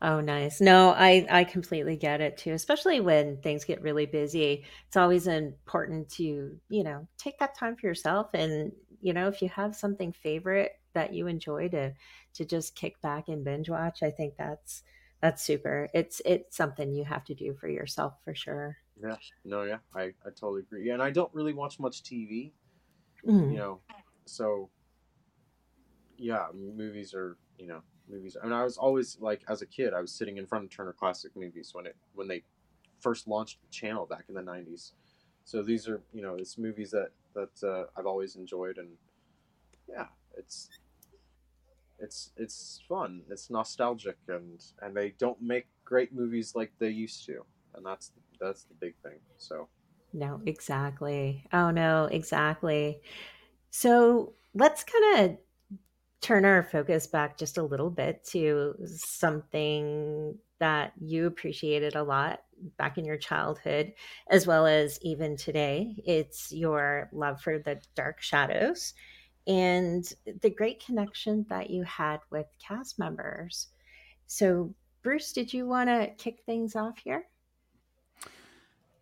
Oh, nice. No, I I completely get it too. Especially when things get really busy, it's always important to you know take that time for yourself, and you know if you have something favorite that you enjoy to to just kick back and binge watch, I think that's that's super. It's it's something you have to do for yourself for sure. Yeah. No. Yeah. I I totally agree. Yeah, and I don't really watch much TV. Mm. You know, so yeah, movies are you know movies. I mean, I was always like as a kid, I was sitting in front of Turner Classic Movies when it when they first launched the channel back in the '90s. So these are you know it's movies that that uh, I've always enjoyed, and yeah, it's it's it's fun. It's nostalgic, and and they don't make great movies like they used to, and that's that's the big thing. So. No, exactly. Oh no, exactly. So let's kind of turn our focus back just a little bit to something that you appreciated a lot back in your childhood, as well as even today. It's your love for the dark shadows and the great connection that you had with cast members. So, Bruce, did you want to kick things off here?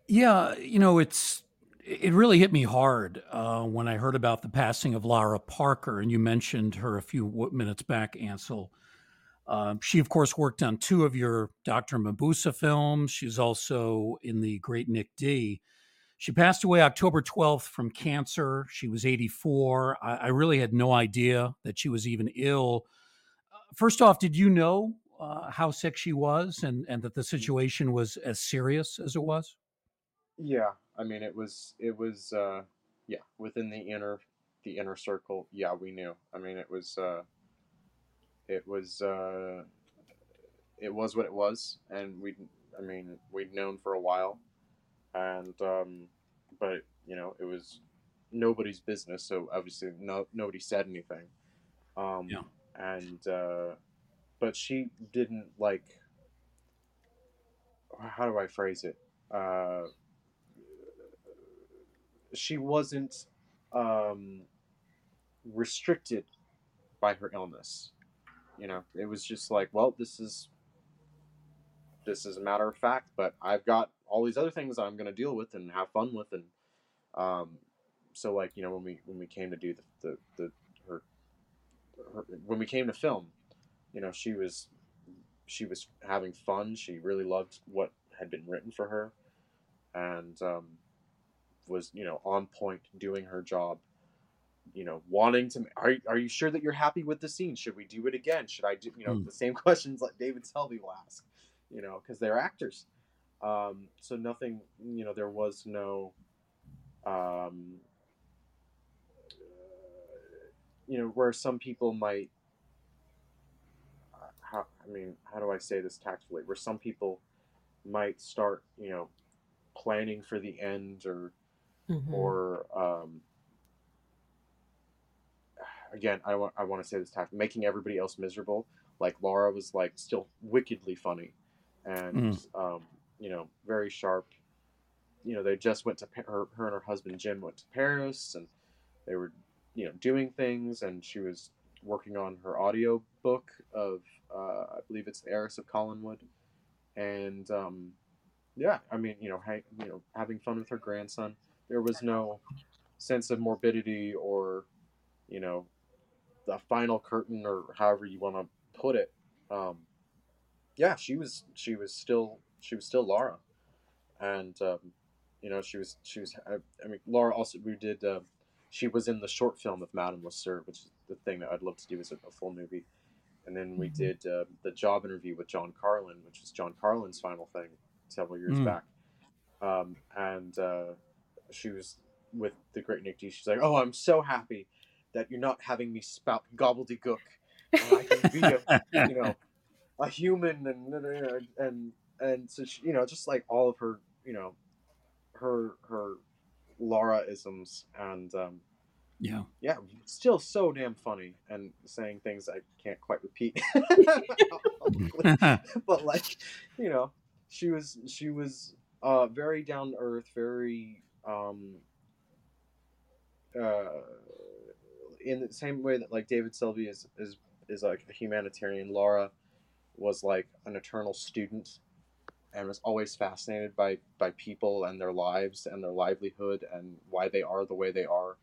Yeah, you know, it's it really hit me hard uh, when I heard about the passing of Lara Parker, and you mentioned her a few minutes back, Ansel. Uh, she, of course, worked on two of your Dr. Mabuse films. She's also in the Great Nick D. She passed away October 12th from cancer. She was 84. I, I really had no idea that she was even ill. Uh, first off, did you know uh, how sick she was and, and that the situation was as serious as it was? Yeah, I mean, it was it was uh, yeah within the inner the inner circle. Yeah, we knew. I mean, it was uh, it was uh, it was what it was, and we I mean we'd known for a while, and um, but you know it was nobody's business. So obviously no nobody said anything. Um, yeah. And uh, but she didn't like. How do I phrase it? Uh, she wasn't um, restricted by her illness. You know, it was just like, well, this is this is a matter of fact, but I've got all these other things I'm going to deal with and have fun with, and um, so like you know when we when we came to do the the, the her, her when we came to film, you know she was she was having fun. She really loved what had been written for her, and um, was you know on point doing her job you know wanting to are, are you sure that you're happy with the scene? Should we do it again? Should i do you know mm. the same [LAUGHS] questions like david selby will ask you know because they're actors. Um, so nothing you know there was no um, you know where some people might uh, how i mean how do i say this tactfully? Where some people might start you know planning for the end or mm-hmm. or um, again, I want I want to say this time, making everybody else miserable. Like Laura was like still wickedly funny, and mm. um, you know very sharp. You know they just went to her, her and her husband Jim went to Paris, and they were you know doing things, and she was working on her audio book of uh, I believe it's the Heiress of Collinwood, and um, yeah, I mean you know ha- you know having fun with her grandson there was no sense of morbidity or you know the final curtain or however you want to put it um, yeah she was she was still she was still laura and um, you know she was she was I, I, mean laura also we did uh, she was in the short film of madame Lasser, which is the thing that i'd love to do as a, a full movie and then we mm-hmm. did uh, the job interview with john karlen which was john karlen's final thing several years mm. back um, and uh, she was with the great Nick D. She's like, "Oh, I'm so happy that you're not having me spout gobbledygook. And I can be a, [LAUGHS] you know, a human and and and so she, you know, just like all of her, you know, her her Laura isms and um, yeah, yeah, still so damn funny and saying things I can't quite repeat. [LAUGHS] [LAUGHS] but like, you know, she was she was uh, very down to earth, very um, uh, in the same way that like David Selby is is is like a humanitarian, Laura was like an eternal student and was always fascinated by by people and their lives and their livelihood and why they are the way they are.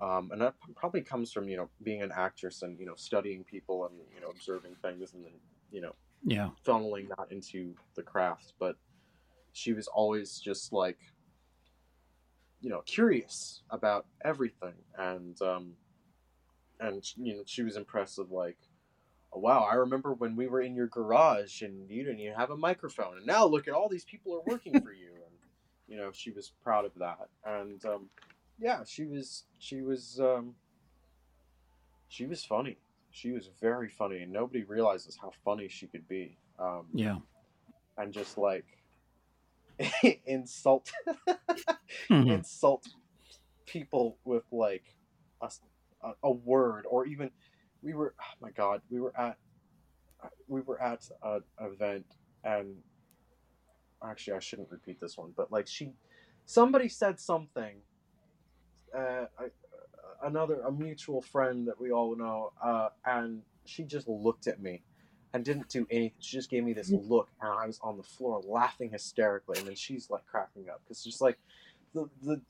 Um, and that probably comes from you know being an actress and you know studying people and you know observing things and then you know yeah funneling that into the craft. But she was always just like you know curious about everything. And um and you know she was impressed with like oh, wow i remember when we were in your garage and you didn't even have a microphone and now look at all these people are working for you. And you know she was proud of that. And um yeah she was she was um she was funny. She was very funny and nobody realizes how funny she could be. Um yeah. and just like [LAUGHS] insult mm-hmm. [LAUGHS] insult people with like a, a word or even we were oh my god we were at we were at an event and actually I shouldn't repeat this one but like she somebody said something uh, I, another a mutual friend that we all know uh, and she just looked at me and didn't do anything she just gave me this look and I was on the floor laughing hysterically and then she's like cracking up because just like the the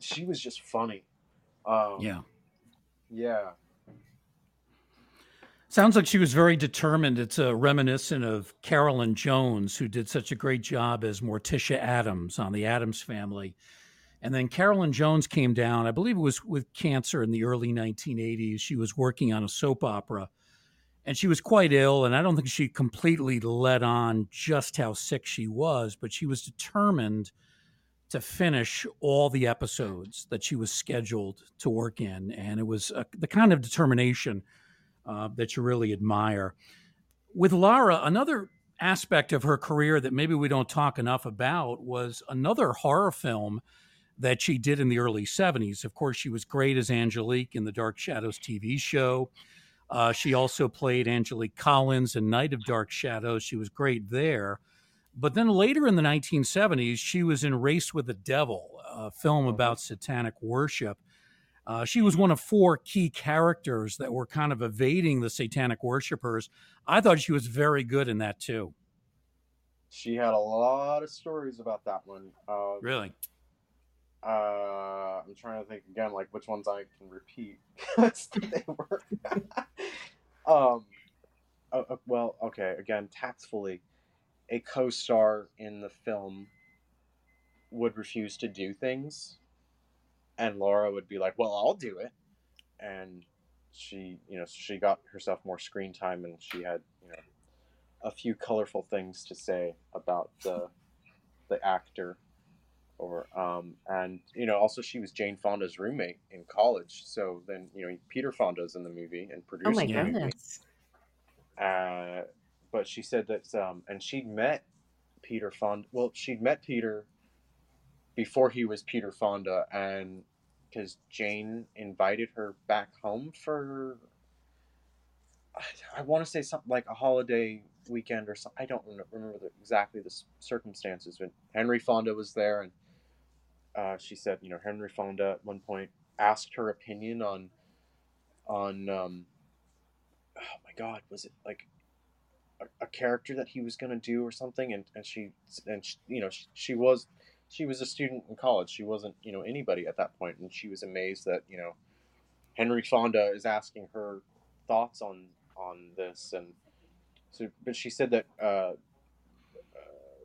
she was just funny um, Yeah. yeah Sounds like she was very determined. It's uh, reminiscent of Carolyn Jones, who did such a great job as Morticia Addams on The Addams Family. And then Carolyn Jones came down, I believe it was with cancer in the early 1980s. She was working on a soap opera and she was quite ill. And I don't think she completely let on just how sick she was, but she was determined to finish all the episodes that she was scheduled to work in. And it was uh, the kind of determination uh, that you really admire. With Lara, another aspect of her career that maybe we don't talk enough about was another horror film that she did in the early 70s. Of course, she was great as Angelique in the Dark Shadows TV show. Uh, she also played Angelique Collins in Night of Dark Shadows. She was great there. But then later in the 1970s, she was in Race with the Devil, a film about satanic worship. Uh, she was one of four key characters that were kind of evading the satanic worshippers. I thought she was very good in that too. she had a lot of stories about that one uh, Really? Uh, I'm trying to think again, like which ones I can repeat [LAUGHS] because they were. [LAUGHS] um, uh, uh, well, okay. Again, tactfully, a co-star in the film would refuse to do things, and Laura would be like, "Well, I'll do it," and she, you know, she got herself more screen time, and she had, you know, a few colorful things to say about the the actor um, and you know also she was Jane Fonda's roommate in college. So then you know Peter Fonda's in the movie and produced. Oh my the movie. goodness. Uh, but she said that um, and she'd met Peter Fonda. Well, she'd met Peter before he was Peter Fonda, and because Jane invited her back home for I, I want to say something like a holiday weekend or something. I don't remember, the, exactly the circumstances. When Henry Fonda was there, and uh, she said, you know, Henry Fonda at one point asked her opinion on on um, oh my god, was it like a, a character that he was going to do or something? And and she and she, you know she, she was she was a student in college. She wasn't you know anybody at that point. point, and she was amazed that you know Henry Fonda is asking her thoughts on on this and so but she said that uh, uh,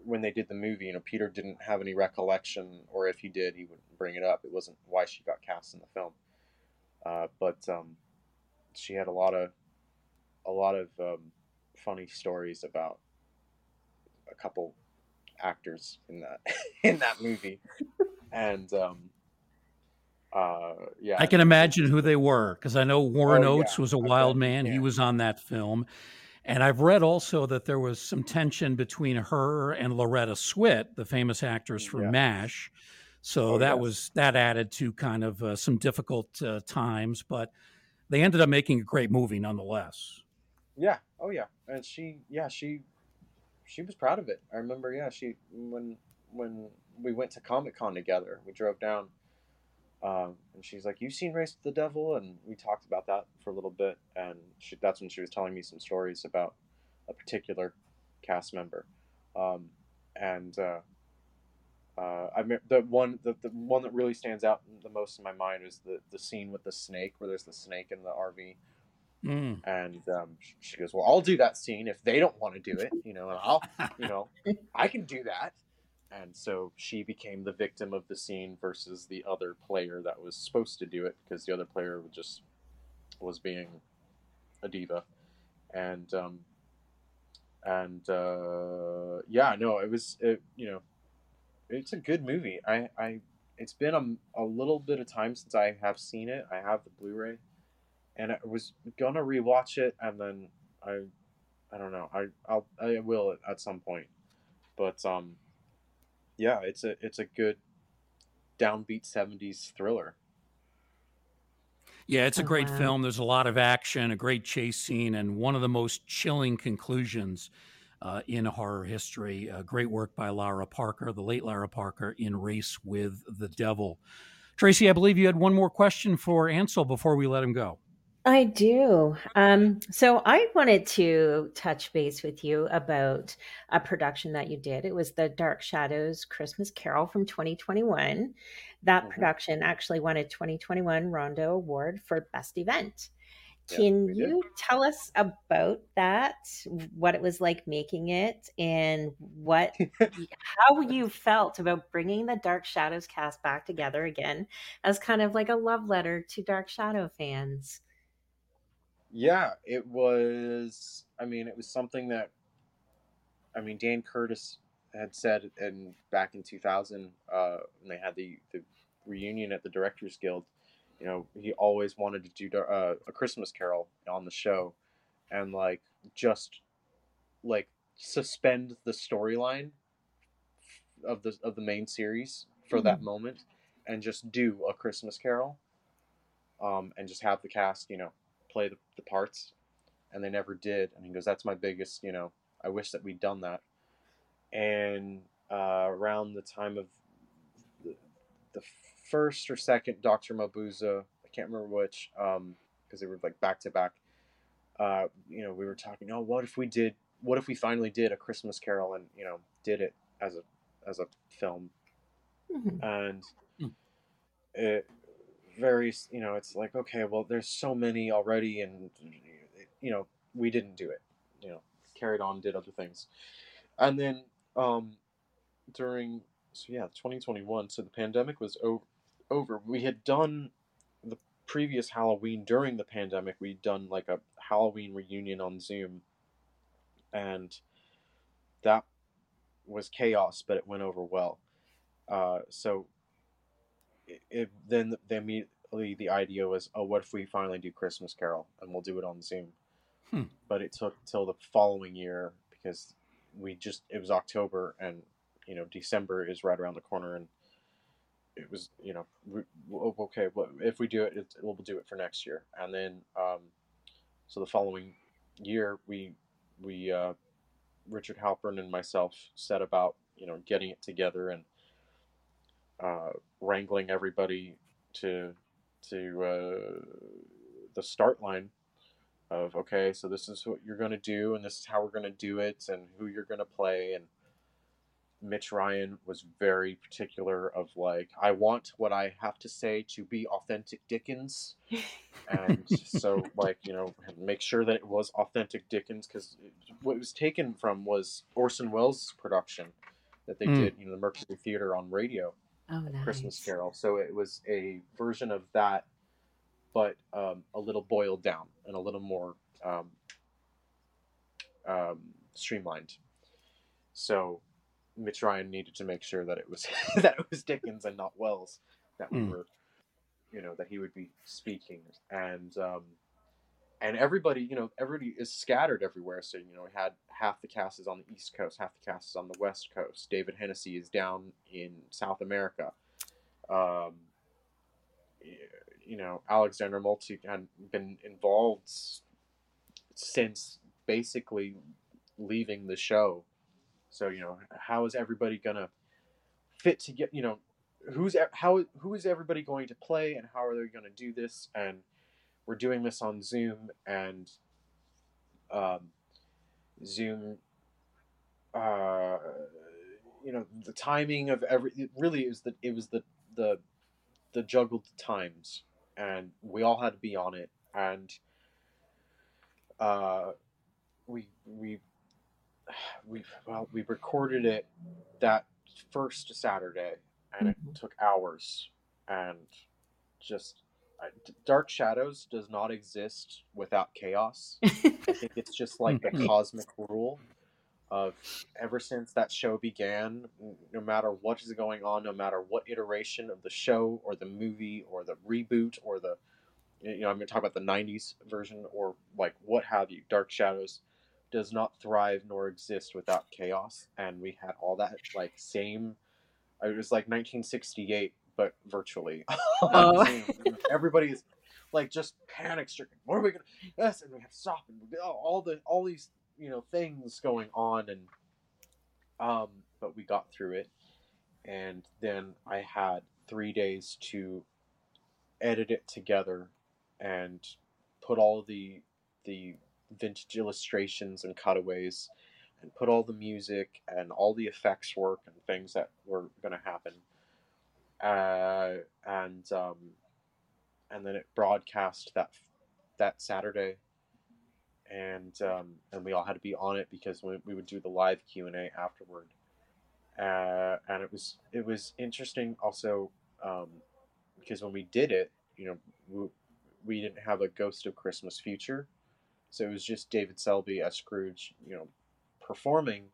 when they did the movie you know peter didn't have any recollection or if he did he wouldn't bring it up it wasn't why she got cast in the film uh, but um, she had a lot of a lot of um, funny stories about a couple actors in that [LAUGHS] in that movie and um, uh, yeah I can imagine who they were because I know Warren Oh, yeah. Oates was a wild you man. He was on that film. And I've read also that there was some tension between her and Loretta Swit, the famous actress from Yeah. MASH. So Oh, that yes. was that added to kind of uh, some difficult uh, times, but they ended up making a great movie nonetheless. Yeah. Oh yeah. And she yeah, she she was proud of it. I remember, yeah, she when when we went to Comic Con together, we drove down um, and she's like, You've seen Race to the Devil? And we talked about that for a little bit and she, that's when she was telling me some stories about a particular cast member. Um, and uh, uh, I me- the one the, the one that really stands out the most in my mind is the, the scene with the snake where there's the snake in the RV Mm. and um, she goes, "Well, I'll do that scene if they don't want to do it, you know, and I'll, you know, I can do that." And so she became the victim of the scene versus the other player that was supposed to do it because the other player was just was being a diva, and um, and uh, yeah, no, it was, it, you know, it's a good movie. I, I, it's been a, a little bit of time since I have seen it. I have the Blu-ray and I was gonna rewatch it, and then I, I don't know. I I'll I will at, at some point, but um, yeah, it's a it's a good downbeat '70s thriller. Yeah, it's a Oh, great wow. film. There's a lot of action, a great chase scene, and one of the most chilling conclusions uh, in horror history. Uh, great work by Lara Parker, the late Lara Parker, in Race with the Devil. Tracy, I believe you had one more question for Ansel before we let him go. I do. Um, so I wanted to touch base with you about a production that you did. It was the Dark Shadows Christmas Carol from 2021. That Mhm. production actually won a 2021 Rondo Award for Best Event. Yeah, Can we did. you tell us about that? What it was like making it, and what [LAUGHS] how you felt about bringing the Dark Shadows cast back together again as kind of like a love letter to Dark Shadow fans? Yeah, it was. I mean, it was something that. I mean, Dan Curtis had said and back in 2000 uh, when they had the, the reunion at the Directors Guild. You know, he always wanted to do uh, a Christmas Carol on the show, and like just like suspend the storyline of the of the main series for that moment, and just do a Christmas Carol, um, and just have the cast, you know, play the, the parts and they never did and he goes that's my biggest you know i wish that we'd done that and uh, around the time of the, the first or second dr mabuse i can't remember which um because they were like back to back uh you know we were talking oh what if we did what if we finally did a christmas carol and you know did it as a as a film Mhm. and Hmm. it very you know it's like okay well there's so many already and you know we didn't do it you know carried on did other things. And then um during so yeah 2021 so the pandemic was over over. We had done the previous halloween during the pandemic we'd done like a halloween reunion on zoom. And that was chaos but it went over well. Uh, so it, it, then the, immediately the idea was, oh, what if we finally do Christmas Carol and we'll do it on Zoom? Hmm. But it took till the following year because we just it was October and you know December is right around the corner and it was you know we, okay well, if we do it, it we'll do it for next year and then um, so the following year we we uh, Richard Halpern and myself set about you know getting it together and uh, wrangling everybody to to uh, the start line of okay, so this is what you're gonna do, and this is how we're gonna do it, and who you're gonna play. And Mitch Ryan was very particular of like, I want what I have to say to be authentic Dickens, and so [LAUGHS] like you know, make sure that it was authentic Dickens because what it was taken from was Orson Welles' production that they Mm. did, you know, the Mercury Theater on radio. Oh, nice. Christmas Carol. So it was a version of that, but um, a little boiled down and a little more um, um, streamlined. So Mitch Ryan needed to make sure that it was [LAUGHS] that it was Dickens and not Welles that we Hmm. were, you know, that he would be speaking, and um, and everybody, you know, everybody is scattered everywhere. So you know, we had half the cast is on the East Coast, half the cast is on the West Coast. David Henesy is down in South America. Um, you know, Alexandra Moltke had been involved since basically leaving the show. So you know, how is everybody fit to get? You know, who's how who is everybody going to play, and how are they going to do this? And we're doing this on Zoom, and um, Zoom. Uh, you know, the timing of every it really is the it was the the the juggled times, and we all had to be on it, and uh, we we we well we recorded it that first Saturday, and it took hours, and just Dark Shadows does not exist without chaos. [LAUGHS] I think it's just like the cosmic rule of ever since that show began, no matter what is going on, no matter what iteration of the show or the movie or the reboot or the you know, I'm going to talk about the 90s version or like what have you, Dark Shadows does not thrive nor exist without chaos. And we had all that like same, it was like 1968, but virtually. [LAUGHS] Oh. Is like just panic stricken. What are we gonna? Yes, and we have to stop and all the all these you know things going on, and um, but we got through it, and then I had three days to edit it together and put all the the vintage illustrations and cutaways and put all the music and all the effects work and things that were going to happen uh, and um, and then it broadcast that that Saturday and um, and we all had to be on it because we, we would do the live Q&A afterward uh, and it was it was interesting also um, because when we did it you know we, we didn't have a Ghost of Christmas Future so it was just David Selby as Scrooge, you know, performing.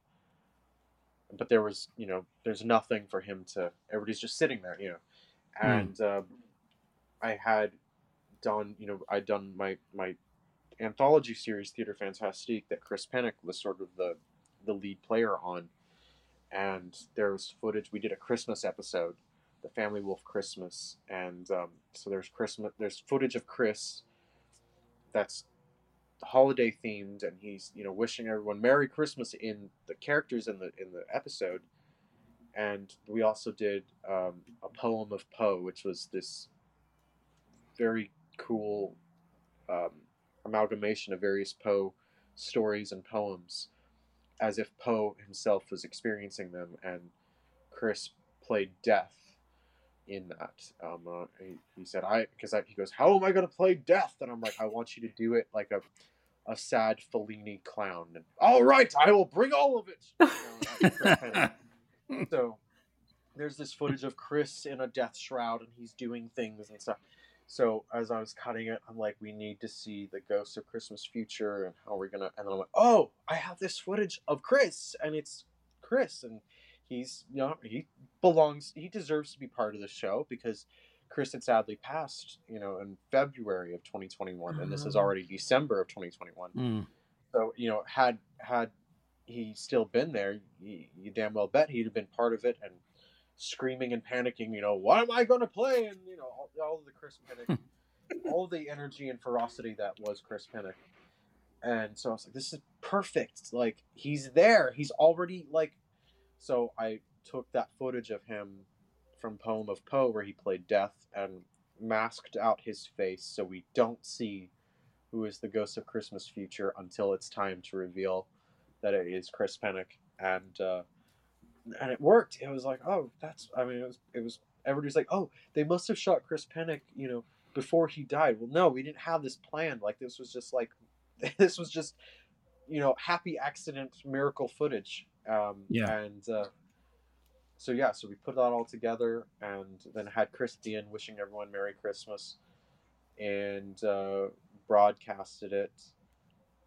But there was, you know, there's nothing for him to. Everybody's just sitting there, you know. And mm. uh, I had done, you know, I'd done my my anthology series Theater Fantastique that Chris Pennock was sort of the the lead player on, and there was footage. We did a Christmas episode, the Family Wolf Christmas, and um, so there's Christmas. There's footage of Chris that's holiday themed and he's you know wishing everyone merry christmas in the characters in the in the episode and we also did um, a poem of poe which was this very cool um, amalgamation of various poe stories and poems as if poe himself was experiencing them and chris played death in that. Um, uh, he, he, said, "I," because he goes, "How am I going to play death?" And I'm like, "I want you to do it like a a sad Fellini clown. And, all right, I will bring all of it. [LAUGHS] [LAUGHS] so there's this footage of Chris in a death shroud and he's doing things and stuff. So as I was cutting it, I'm like, we need to see the ghost of Christmas future and how we're gonna. And then I'm like, oh, I have this footage of Chris, and it's Chris, and he's you know he belongs, he deserves to be part of the show because Chris had sadly passed, you know, in February of 2021, and this is uh-huh. already December of 2021. Mm. So, you know, had had he still been there, you, you damn well bet he'd have been part of it and screaming and panicking. You know, what am I going to play? And you know, all, all of the Chris Pennock, all the energy and ferocity that was Chris Pennock. And so I was like, this is perfect. Like he's there. He's already like. So I took that footage of him from Poem of Poe, where he played Death, and masked out his face so we don't see who is the ghost of Christmas future until it's time to reveal that it is Chris Pennock. And uh, and it worked. It was like, oh, that's. I mean, it was. It was. Everybody's like, oh, they must have shot Chris Pennock, you know, before he died. Well, no, we didn't have this planned. Like this was just like, [LAUGHS] this was just, you know, happy accident miracle footage. Um, yeah. And uh, so yeah, so we put that all together, and then had Chris Dean wishing everyone Merry Christmas, and uh, broadcasted it,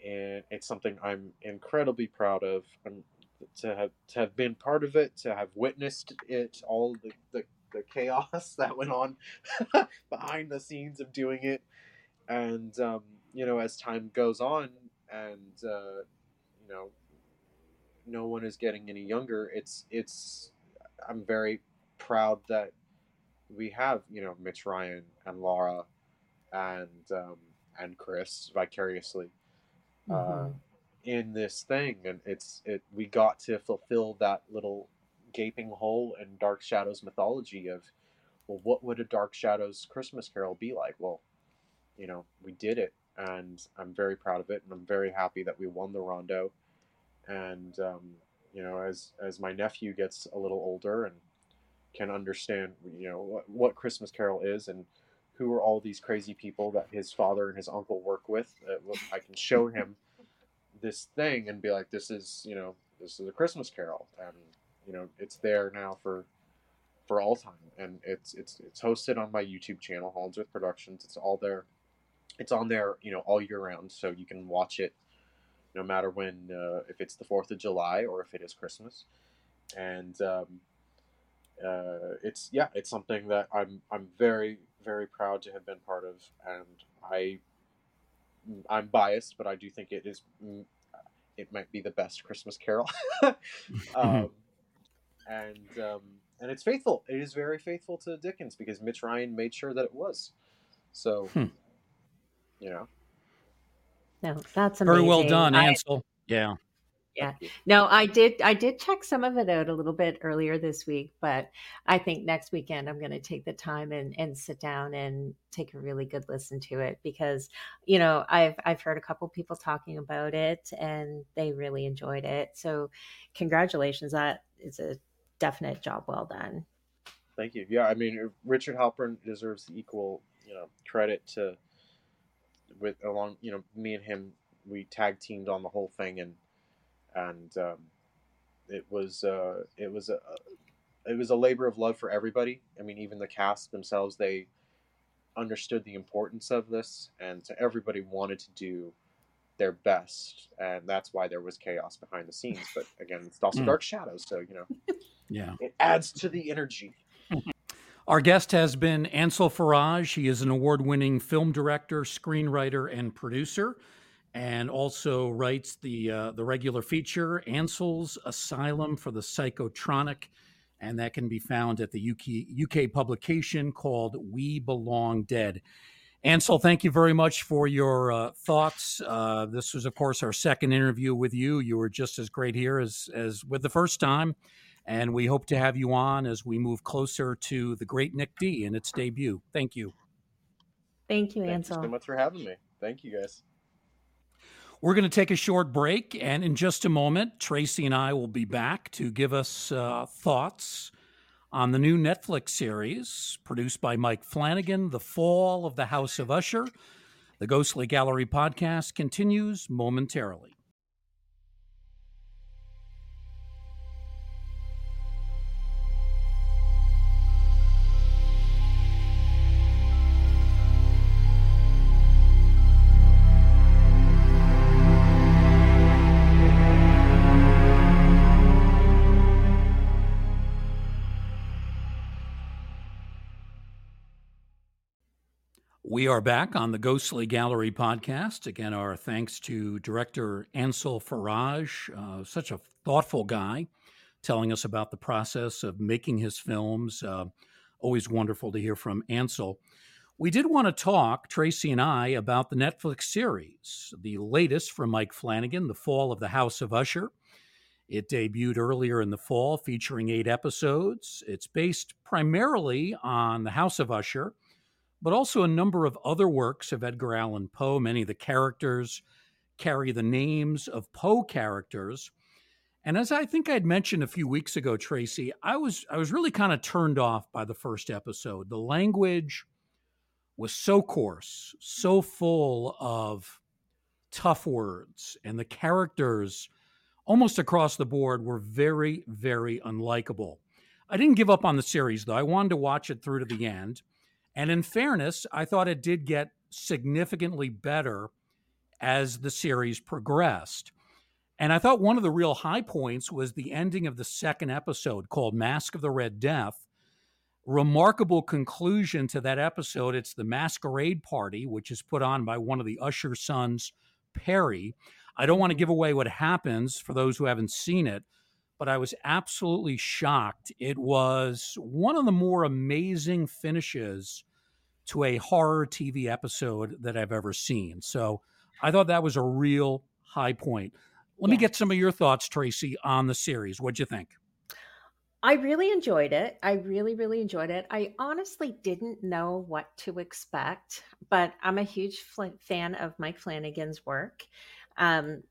and it's something I'm incredibly proud of, to have to have been part of it, to have witnessed it, all the the, the chaos [LAUGHS] that went on [LAUGHS] behind the scenes of doing it, and um, you know as time goes on, and uh, you know no one is getting any younger. It's it's I'm very proud that we have you know Mitch Ryan and Laura and um, and Chris vicariously uh, mm-hmm. uh, in this thing, and it's it we got to fulfill that little gaping hole in Dark Shadows mythology of well, what would a Dark Shadows Christmas Carol be like? Well, you know, we did it, and I'm very proud of it, and I'm very happy that we won the Rondo, and um, you know, as as my nephew gets a little older and can understand, you know, what, what Christmas Carol is and who are all these crazy people that his father and his uncle work with. Uh, I can show him this thing and be like, this is, you know, this is a Christmas Carol, and you know, it's there now for for all time, and it's it's it's hosted on my YouTube channel, Hollinsworth Productions. It's all there. It's on there, you know, all year round, so you can watch it no matter when, uh, if it's the Fourth of July or if it is Christmas, and um, uh, it's yeah, it's something that I'm I'm very very proud to have been part of, and I I'm biased, but I do think it is mm, it might be the best Christmas Carol, [LAUGHS] um, and um, and it's faithful. It is very faithful to Dickens because Mitch Ryan made sure that it was. So, hmm. You know. No, that's amazing. Very well done, I- Ansel. yeah. Yeah. No, I did. I did check some of it out a little bit earlier this week, but I think next weekend I'm going to take the time and and sit down and take a really good listen to it because, you know, I've I've heard a couple people talking about it and they really enjoyed it. So, congratulations! That is a definite job well done. Thank you. Yeah, I mean, Richard Halpern deserves equal, you know, credit to with along, you know, me and him, we tag teamed on the whole thing, and and um, it was uh, it was a it was a labor of love for everybody. I mean, even the cast themselves, they understood the importance of this, and so everybody wanted to do their best, and that's why there was chaos behind the scenes. But again, it's also Mm. Dark Shadows, so you know, [LAUGHS] Yeah. it adds to the energy. Our guest has been Ansel Faraj. He is an award winning film director, screenwriter, and producer, and also writes the, uh, the regular feature, Ansel's Asylum for the Psychotronic. And that can be found at the UK, UK publication called We Belong Dead. Ansel, thank you very much for your uh, thoughts. Uh, this was, of course, our second interview with you. You were just as great here as, as with the first time. And we hope to have you on as we move closer to the great Nick D and its debut. Thank you. Thank you, Ansel. Thank Ansel. you so much for having me. Thank you, guys. We're going to take a short break, and in just a moment, Tracy and I will be back to give us uh, thoughts on the new Netflix series produced by Mike Flanagan, The Fall of the House of Usher. The Ghostly Gallery podcast continues momentarily. We are back on the Ghostly Gallery podcast. Again, our thanks to director Ansel Faraj, uh, such a thoughtful guy, telling us about the process of making his films. Uh, always wonderful to hear from Ansel. We did want to talk, Tracy and I, about the Netflix series, the latest from Mike Flanagan, The Fall of the House of Usher. It debuted earlier in the fall, featuring eight episodes. It's based primarily on the House of Usher but also a number of other works of Edgar Allan Poe. Many of the characters carry the names of Poe characters. And as I think I'd mentioned a few weeks ago, Tracy, I was I was really kind of turned off by the first episode. The language was so coarse, so full of tough words, and the characters almost across the board were very, very unlikable. I didn't give up on the series though. I wanted to watch it through to the end. And in fairness, I thought it did get significantly better as the series progressed. And I thought one of the real high points was the ending of the second episode called Mask of the Red Death. Remarkable conclusion to that episode. It's the masquerade party, which is put on by one of the Usher sons, Perry. I don't want to give away what happens for those who haven't seen it, but I was absolutely shocked. It was one of the more amazing finishes to a horror TV episode that I've ever seen. So I thought that was a real high point. Let me get some of your thoughts, Tracy, on the series. What'd you think? I really enjoyed it. I really, really enjoyed it. I honestly didn't know what to expect, but I'm a huge fl- fan of Mike Flanagan's work. Um,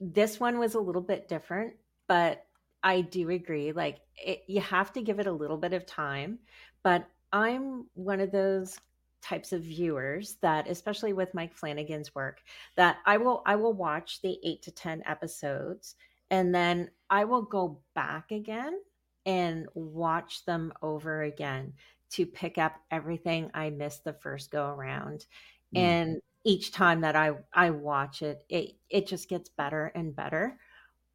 this one was a little bit different, but I do agree. Like, it, you have to give it a little bit of time. But I'm one of those types of viewers that especially with Mike Flanagan's work that I will I will watch the 8 to 10 episodes and then I will go back again and watch them over again to pick up everything I missed the first go around. Mm. And each time that I I watch it, it it just gets better and better.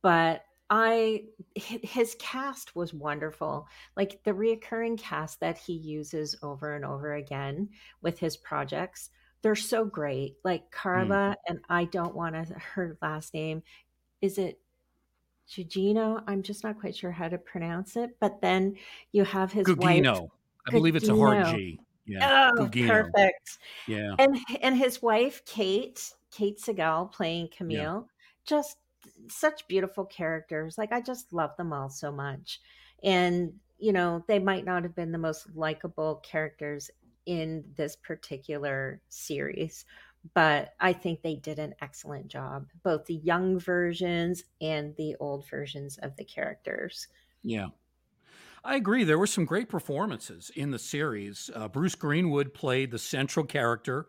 But I his cast was wonderful. Like the reoccurring cast that he uses over and over again with his projects, they're so great. Like mm. Carla and I don't want to her last name. Is it Gugino? I'm just not quite sure how to pronounce it. But then you have his wife. Gugino. I believe it's a hard G. Yeah, Oh, Gugino. perfect. Yeah, And and his wife, Kate, Kate Siegel playing yeah, Camille, just such beautiful characters. Like I just love them all so much. And you know, they might not have been the most likable characters in this particular series, but I think they did an excellent job, both the young versions and the old versions of the characters. yeah. I agree. There were some great performances in the series. Uh, Bruce Greenwood played the central character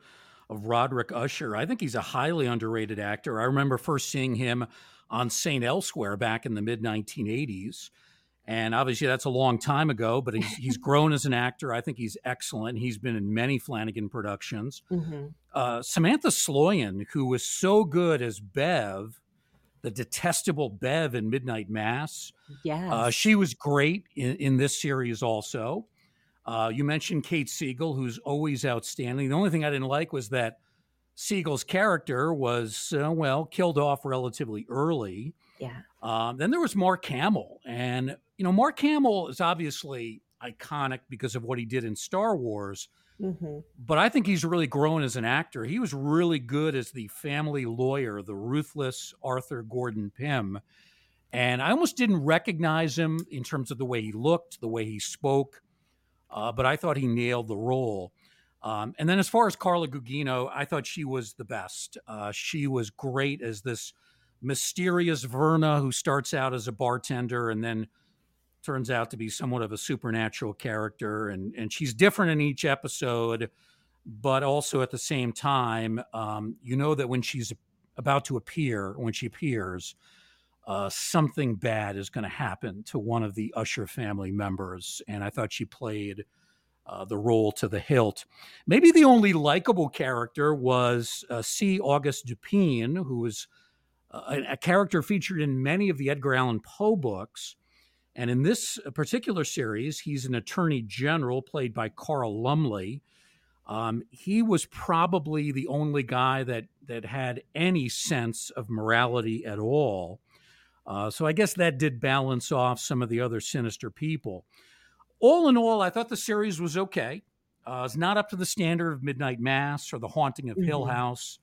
of Roderick Usher. I think he's a highly underrated actor. I remember first seeing him on St. Elsewhere back in the mid 1980s. And obviously, that's a long time ago, but he's, [LAUGHS] he's grown as an actor. I think he's excellent. He's been in many Flanagan productions. hmm Uh, Samantha Sloyan, who was so good as Bev, the detestable Bev in Midnight Mass, uh, she was great in, in this series also. Uh, you mentioned Kate Siegel, who's always outstanding. The only thing I didn't like was that Siegel's character was, uh, well, killed off relatively early. Yeah. Um, then there was Mark Hamill. And, you know, Mark Hamill is obviously iconic because of what he did in Star Wars, hmm but I think he's really grown as an actor. He was really good as the family lawyer, the ruthless Arthur Gordon Pym. And I almost didn't recognize him in terms of the way he looked, the way he spoke, uh, but I thought he nailed the role. Um, and then as far as Carla Gugino, I thought she was the best. Uh, she was great as this mysterious Verna who starts out as a bartender and then turns out to be somewhat of a supernatural character. And, and she's different in each episode, but also at the same time, um, you know that when she's about to appear, when she appears, uh, something bad is going to happen to one of the Usher family members. And I thought she played uh, the role to the hilt. Maybe the only likable character was uh, C. August Dupin, who was uh, a, a character featured in many of the Edgar Allan Poe books. And in this particular series, he's an attorney general played by Carl Lumbly. Um, he was probably the only guy that that had any sense of morality at all. Uh, so I guess that did balance off some of the other sinister people. All in all, I thought the series was okay. Uh, it's not up to the standard of Midnight Mass or The Haunting of Hill hmm House.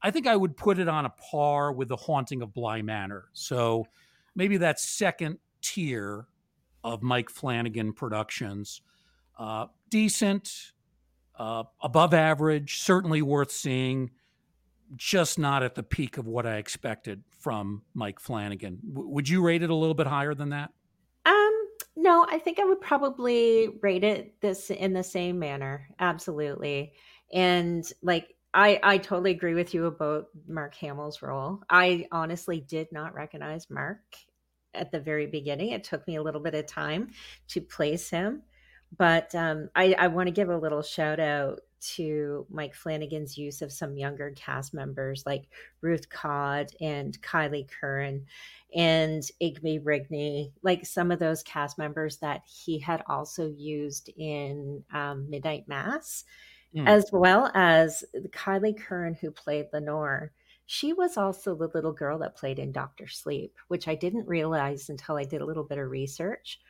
I think I would put it on a par with The Haunting of Bly Manor. So maybe that second tier of Mike Flanagan productions. Uh, decent, uh, above average, certainly worth seeing, just not at the peak of what I expected from Mike Flanagan. W- would you rate it a little bit higher than that? Um, no, I think I would probably rate it this in the same manner. Absolutely. And like I I totally agree with you about Mark Hamill's role. I honestly did not recognize Mark at the very beginning. It took me a little bit of time to place him. But um, I, I want to give a little shout out to Mike Flanagan's use of some younger cast members like Ruth Codd and Kylie Curran and Igby Rigney, like some of those cast members that he had also used in um, Midnight Mass, Mm. as well as Kylie Curran, who played Lenore. She was also the little girl that played in Doctor Sleep, which I didn't realize until I did a little bit of research.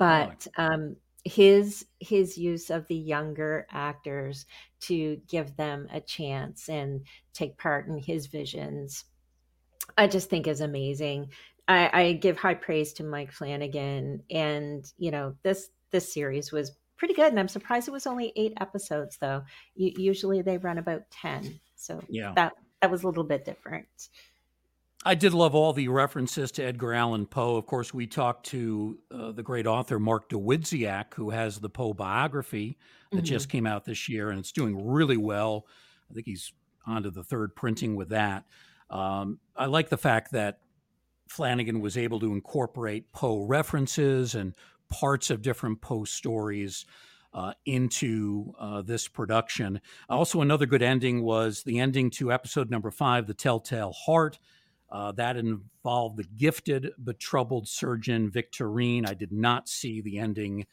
Really? But um, his his use of the younger actors to give them a chance and take part in his visions I just think is amazing. I, I give high praise to Mike Flanagan, and you know this this series was pretty good, and I'm surprised it was only eight episodes. Though usually they run about ten, so Yeah. that that was a little bit different. I did love all the references to Edgar Allan Poe. Of course, we talked to uh, the great author Mark Dawidziak, who has the Poe biography that Mhm. just came out this year, and it's doing really well. I think he's on to the third printing with that. Um, I like the fact that Flanagan was able to incorporate Poe references and parts of different Poe stories uh, into uh, this production. Also, another good ending was the ending to episode number five, The Telltale Heart. Uh, that involved the gifted but troubled surgeon Victorine. I did not see the ending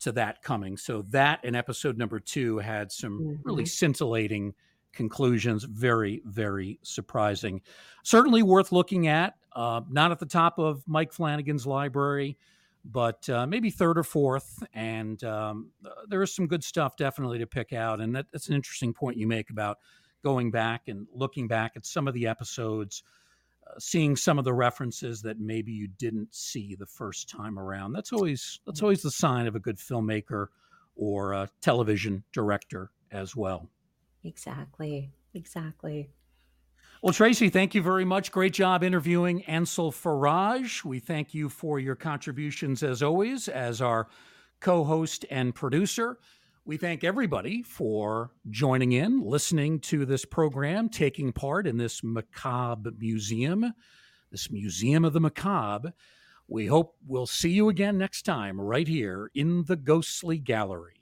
to that coming. So that in episode number two had some really Mhm. scintillating conclusions. Very, very surprising. Certainly worth looking at. Uh, not at the top of Mike Flanagan's library, but uh, maybe third or fourth. And um, there is some good stuff definitely to pick out. And that, that's an interesting point you make about going back and looking back at some of the episodes, uh, seeing some of the references that maybe you didn't see the first time around. That's always that's mm. always the sign of a good filmmaker or a television director as well. Exactly. Exactly. Well, Tracy, thank you very much. Great job interviewing Ansel Faraj. We thank you for your contributions as always, as our co host and producer. We thank everybody for joining in, listening to this program, taking part in this macabre museum, this museum of the macabre. We hope we'll see you again next time, right here in the Ghostly Gallery.